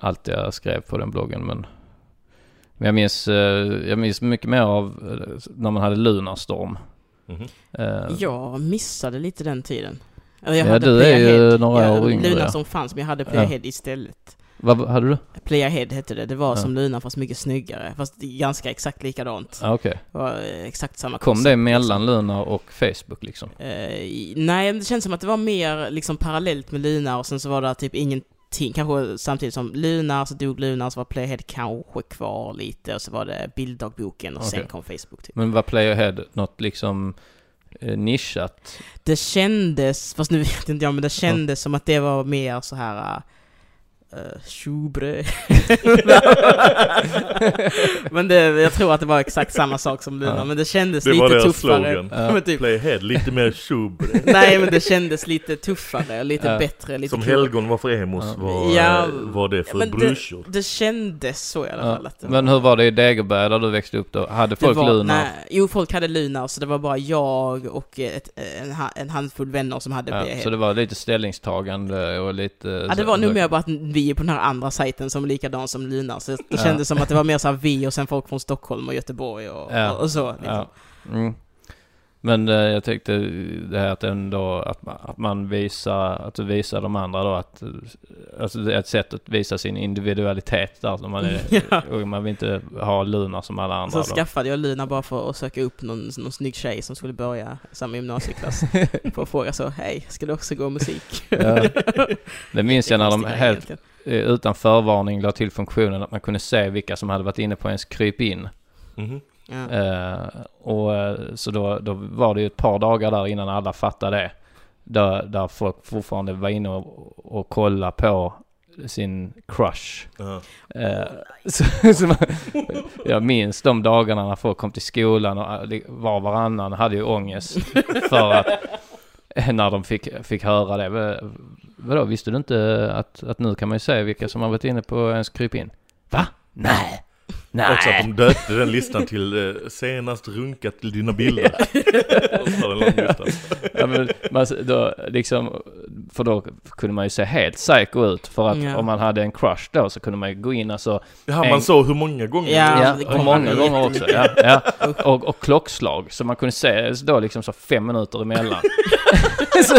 B: allt jag skrev på den bloggen men men jag minns, eh, jag minns mycket mer av eh, när man hade Lunarstorm.
A: Mhm.
B: Eh,
C: Jag missade lite den tiden. Jag
B: Ja,
C: hade
B: du är ju några
C: Ja,
B: år yngre,
C: Luna
B: ja.
C: som fanns, men jag hade
B: Ja.
C: Playahead istället.
B: Vad hade du?
C: Playahead hette det. Det var
B: Ja.
C: som Luna fast mycket snyggare. Fast ganska exakt likadant.
B: Ah, Okej.
C: Det var exakt samma
B: Kom
C: koncept,
B: det
C: liksom.
B: mellan Luna och Facebook liksom?
C: Eh, i- nej, det känns som att det var mer liksom parallellt med Luna och sen så var det typ ingenting, kanske samtidigt som Luna, så dog Luna, så var Playhead kanske kvar lite och så var det bilddagboken och sen
B: Okej.
C: kom Facebook typ.
B: Men var Playerhead något liksom eh, nischat?
C: Det kändes, fast nu vet inte jag, men det kändes som att det var mer så här Uh, tjobre. men det, jag tror att det var exakt samma sak som Luna,
B: Ja.
C: men det kändes
A: Det var
C: lite
A: deras
C: tuffare.
A: slogan.
B: Ja.
C: Men typ,
A: Playhead, lite mer tjubre.
C: nej men det kändes lite tuffare, lite
B: Ja.
C: bättre, lite
A: Som
C: cool.
A: helgon var för emos,
B: Ja.
A: var,
C: Ja,
A: var det för
C: men det-. Det kändes så i alla fall. Att det
B: Men hur var det i Degerberg där du växte upp då? Hade
C: det
B: folk
C: var,
B: Luna?
C: Nej, jo, folk hade Luna, så det var bara jag och ett, en, en handfull vänner som hade
B: Ja,
C: Playhead.
B: så det var lite ställningstagande och lite...
C: Ja, det var nog mer bara att vi är på den här andra sajten som är likadan som Luna, så det kändes som att det var mer såhär vi och sen folk från Stockholm och Göteborg och,
B: Ja.
C: och, så. Liksom.
B: Ja. Mm. Men eh, jag tyckte det här att ändå att man, att man visar, att du visar de andra då att, eh, alltså ett sätt att visa sin individualitet där. Man, är,
C: Ja.
B: och man vill inte ha Luna som alla andra
C: Så
B: då.
C: skaffade jag Luna bara för att söka upp någon, någon snygg tjej som skulle börja samma gymnasieklass. för att fråga så, hej, ska du också gå musik?
B: Ja. Det minns jag när de helt utan förvarning la till funktionen att man kunde se vilka som hade varit inne på ens krypin.
A: Mhm.
C: Ja.
B: Eh, och eh, så då, då var det ju ett par dagar där innan alla fattade det. Där, där folk fortfarande var inne och, och kollade på sin crush.
A: Ja.
B: Eh, så, så man, jag minns de dagarna när folk kom till skolan och eh, var och varannan hade ju ångest för att eh, när de fick, fick höra det. Va- Vadå, visste du inte att, att nu kan man ju se vilka som har varit inne på ens krypin? Va? Nej! Nej!
A: Också att de döpte den listan till eh, senast runkat till dina bilder. Lista.
B: Ja, men man, då, liksom, för då kunde man ju se helt psycho ut. För att
C: Ja.
B: om man hade en crush då så kunde man ju gå in alltså,
A: Ja,
B: En-
A: man såg hur många gånger.
C: Ja,
B: ja,
C: kommer
B: många gånger också. Ja, ja. Och, och klockslag. Så man kunde se då liksom så fem minuter emellan. så,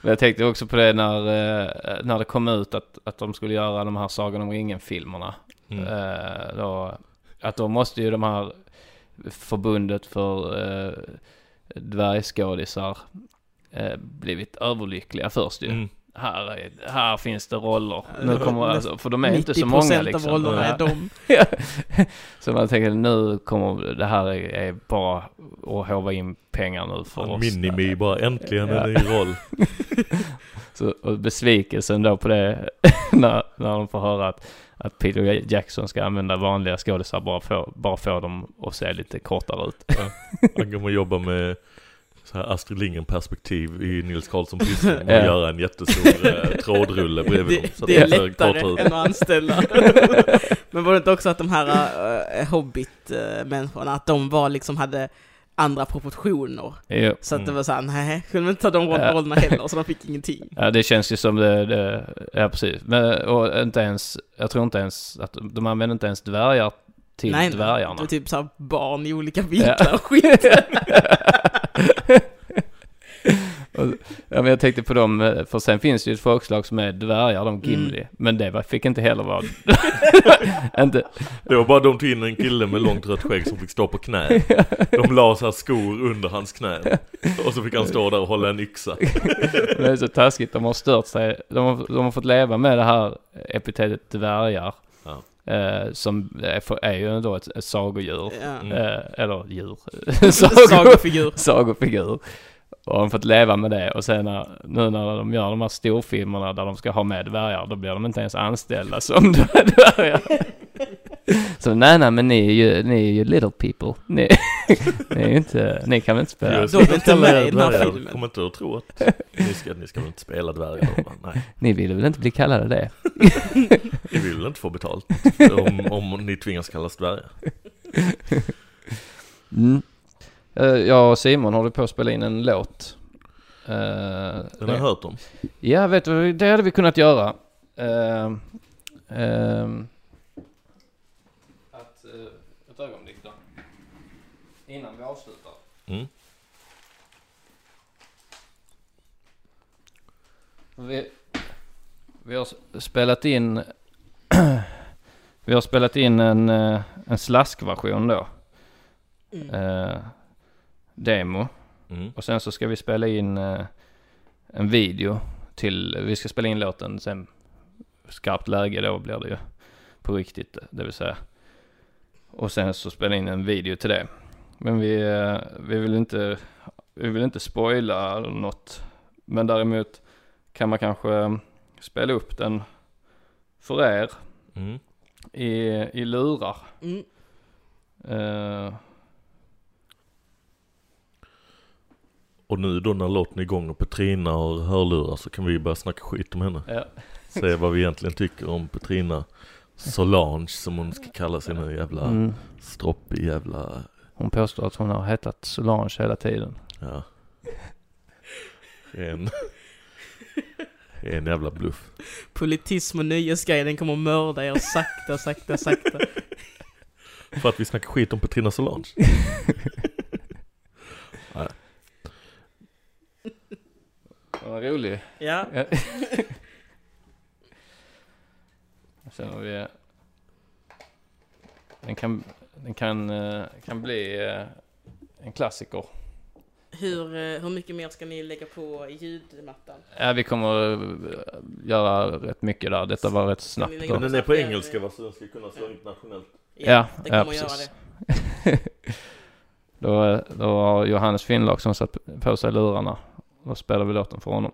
B: Men jag tänkte också på det när, eh, när det kom ut att, att de skulle göra de här Sagan om ringen-filmerna.
A: Mm.
B: Eh, då, att då måste ju de här förbundet för eh, dvärgskådisar eh, blivit överlyckliga först ju.
A: Mm.
B: Här, är, här finns det roller.
C: Ja,
B: Nu kommer, alltså, för de är inte så många
C: 90%
B: liksom.
C: av rollerna
B: Ja.
C: är de.
B: Ja. Så man tänker nu kommer det här är, är bara att håva in pengar nu för
A: Fan,
B: oss.
A: Minimi bara äntligen
B: Ja.
A: en ny roll.
B: Så, och besvikelsen då på det när, när de får höra att, att Peter Jackson ska använda vanliga skådisar bara få, bara få dem att se lite kortare ut.
A: Han kommer jobba med så här Astrid Lindgren perspektiv i Nils Karlsson Pyssling och
B: Ja.
A: göra en jättestor eh, trådrulle bredvid dem.
C: Det,
A: Så
C: det är
A: att ser
C: lättare än att anställa. Men var det inte också att de här uh, Hobbit-människorna, att de var liksom hade andra proportioner?
B: Jo.
C: Så att det
A: Mm.
C: var såhär, nej, kunde de inte ta de
B: Ja.
C: rollerna heller, så de fick ingenting.
B: Ja, det känns ju som det, det ja precis. Men, och inte ens, jag tror inte ens att de använder inte ens dvärgar till
C: nej, nej,
B: dvärgarna.
C: det var typ såhär barn i olika vinklar
B: Ja.
C: och skit.
B: Ja men jag tänkte på dem, eh, för sen finns det ju ett folkslag som är dvärgar, de Gimli.
C: Mm.
B: Men det var, fick inte heller vara... inte,
A: Det var bara de tog in en kille med långt rött skägg som fick stå på knä. De la så här skor under hans knän. Och så fick han stå där och hålla en yxa.
B: det är så taskigt, de har stört sig. De har, de har fått leva med det här epitetet dvärgar.
A: Ja.
B: Eh, som är, för, är ju ändå ett, ett sagodjur.
C: Ja.
A: Mm.
B: Eh, eller djur.
C: Sagofigur.
B: Sagofigur. Och har fått leva med det och sen när, nu när de gör de här storfilmerna där de ska ha med dvärgar då blir de inte ens anställda som dvärgar. Så nej, nej, men ni är ju, ni är ju little people. Ni, ni är ju inte, ni kan väl inte spela.
A: Jag ska
C: inte med i den här filmen.
A: Kommer inte att tro att ni ska, ni ska väl inte spela dvärgar? Nej.
B: Ni vill väl inte bli kallade det?
A: Ni vill väl inte få betalt om, om ni tvingas kallas dvärgar?
B: Mm. Eh, Jag och Simon håller på att spela in en låt. Eh,
A: Den har jag hört om.
B: Ja, vet du, det hade vi kunnat göra. Uh, ehm, att, uh, ett ögonblick då. Innan vi avslutar.
A: Mm.
B: Vi, vi har spelat in Vi har spelat in en, eh, en slaskversion då.
C: Mm.
B: Eh, demo.
A: Mm.
B: Och sen så ska vi spela in eh, en video till, vi ska spela in låten sen skarpt läge då blir det ju på riktigt det vill säga. Och sen så spela in en video till det. Men vi, eh, vi vill inte, vi vill inte spoila något. Men däremot kan man kanske spela upp den för er
A: Mm.
B: i, i lurar.
C: Mm.
B: Eh,
A: Och nu då när låten är igång och Petrina har hörlurar så kan vi börja snacka skit om henne.
B: ja.
A: Se vad vi egentligen tycker om Petrina Solange som hon ska kalla sig nu jävla
B: Mm.
A: stroppig jävla,
B: Hon påstår att hon har hetat Solange hela tiden.
A: ja. En, en jävla bluff.
C: Politism och nöjesguiden kommer att mörda er sakta, sakta, sakta.
A: För att vi snackar skit om Petrina Solange. Nej.
B: Vad rolig.
C: Ja.
B: Ja. Sen har vi... Den kan, den kan, eh, kan bli eh, en klassiker.
C: Hur, eh, hur mycket mer ska ni lägga på i ljudmattan?
B: Ja, vi kommer göra rätt mycket där. Detta var rätt snabbt.
A: Men den är på engelska va, så den ska kunna slå internationellt.
B: Ja,
C: det
B: ja,
C: kommer att göra det.
B: Då, då har Johannes Finnlag som satt på sig lurarna. Då spelar vi låten för honom.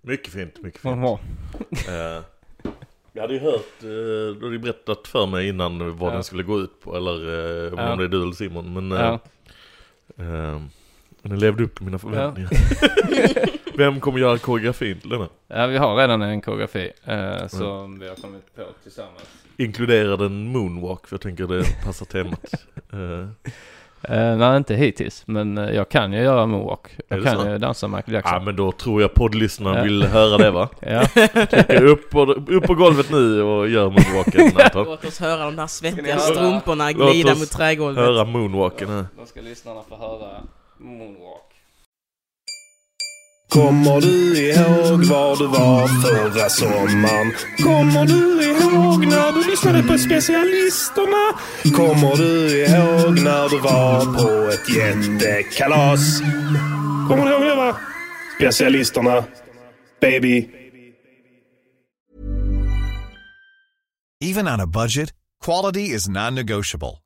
A: Mycket fint, mycket fint. Jag hade ju hört, eh, du hade ju berättat för mig innan vad
B: Ja.
A: den skulle gå ut på, eller eh, om
B: Ja.
A: det är du eller Simon, men eh,
B: Ja.
A: eh, den levde upp till mina förväntningar. Vem kommer göra koreografin till denna?
B: ja, vi har redan en koreografi eh, som vi har kommit på tillsammans.
A: Inkluderar den moonwalk, för jag tänker det passar temat. Eh,
B: Eh, nej, inte hittills. Men eh, jag kan ju göra moonwalk. Jag kan
A: så?
B: ju dansa Michael Jackson.
A: ja men då tror jag poddlyssnarna
B: Ja.
A: vill höra det va?
B: Ja.
A: Trycker upp på, upp på golvet nu och gör moonwalken Anton.
C: Låt oss höra de där svettiga strumporna
A: Låt
C: glida
A: oss
C: mot trägolvet.
A: Höra moonwalken här.
B: Då ska lyssnarna få höra moonwalk.
D: Kommer du ihåg var du var förra sommaren? Kommer du ihåg när du lyssnade på specialisterna? Kommer du ihåg när du var på ett jättekalas? Kommer du ihåg det va? Specialisterna. Baby.
G: Even on a budget, quality is non-negotiable.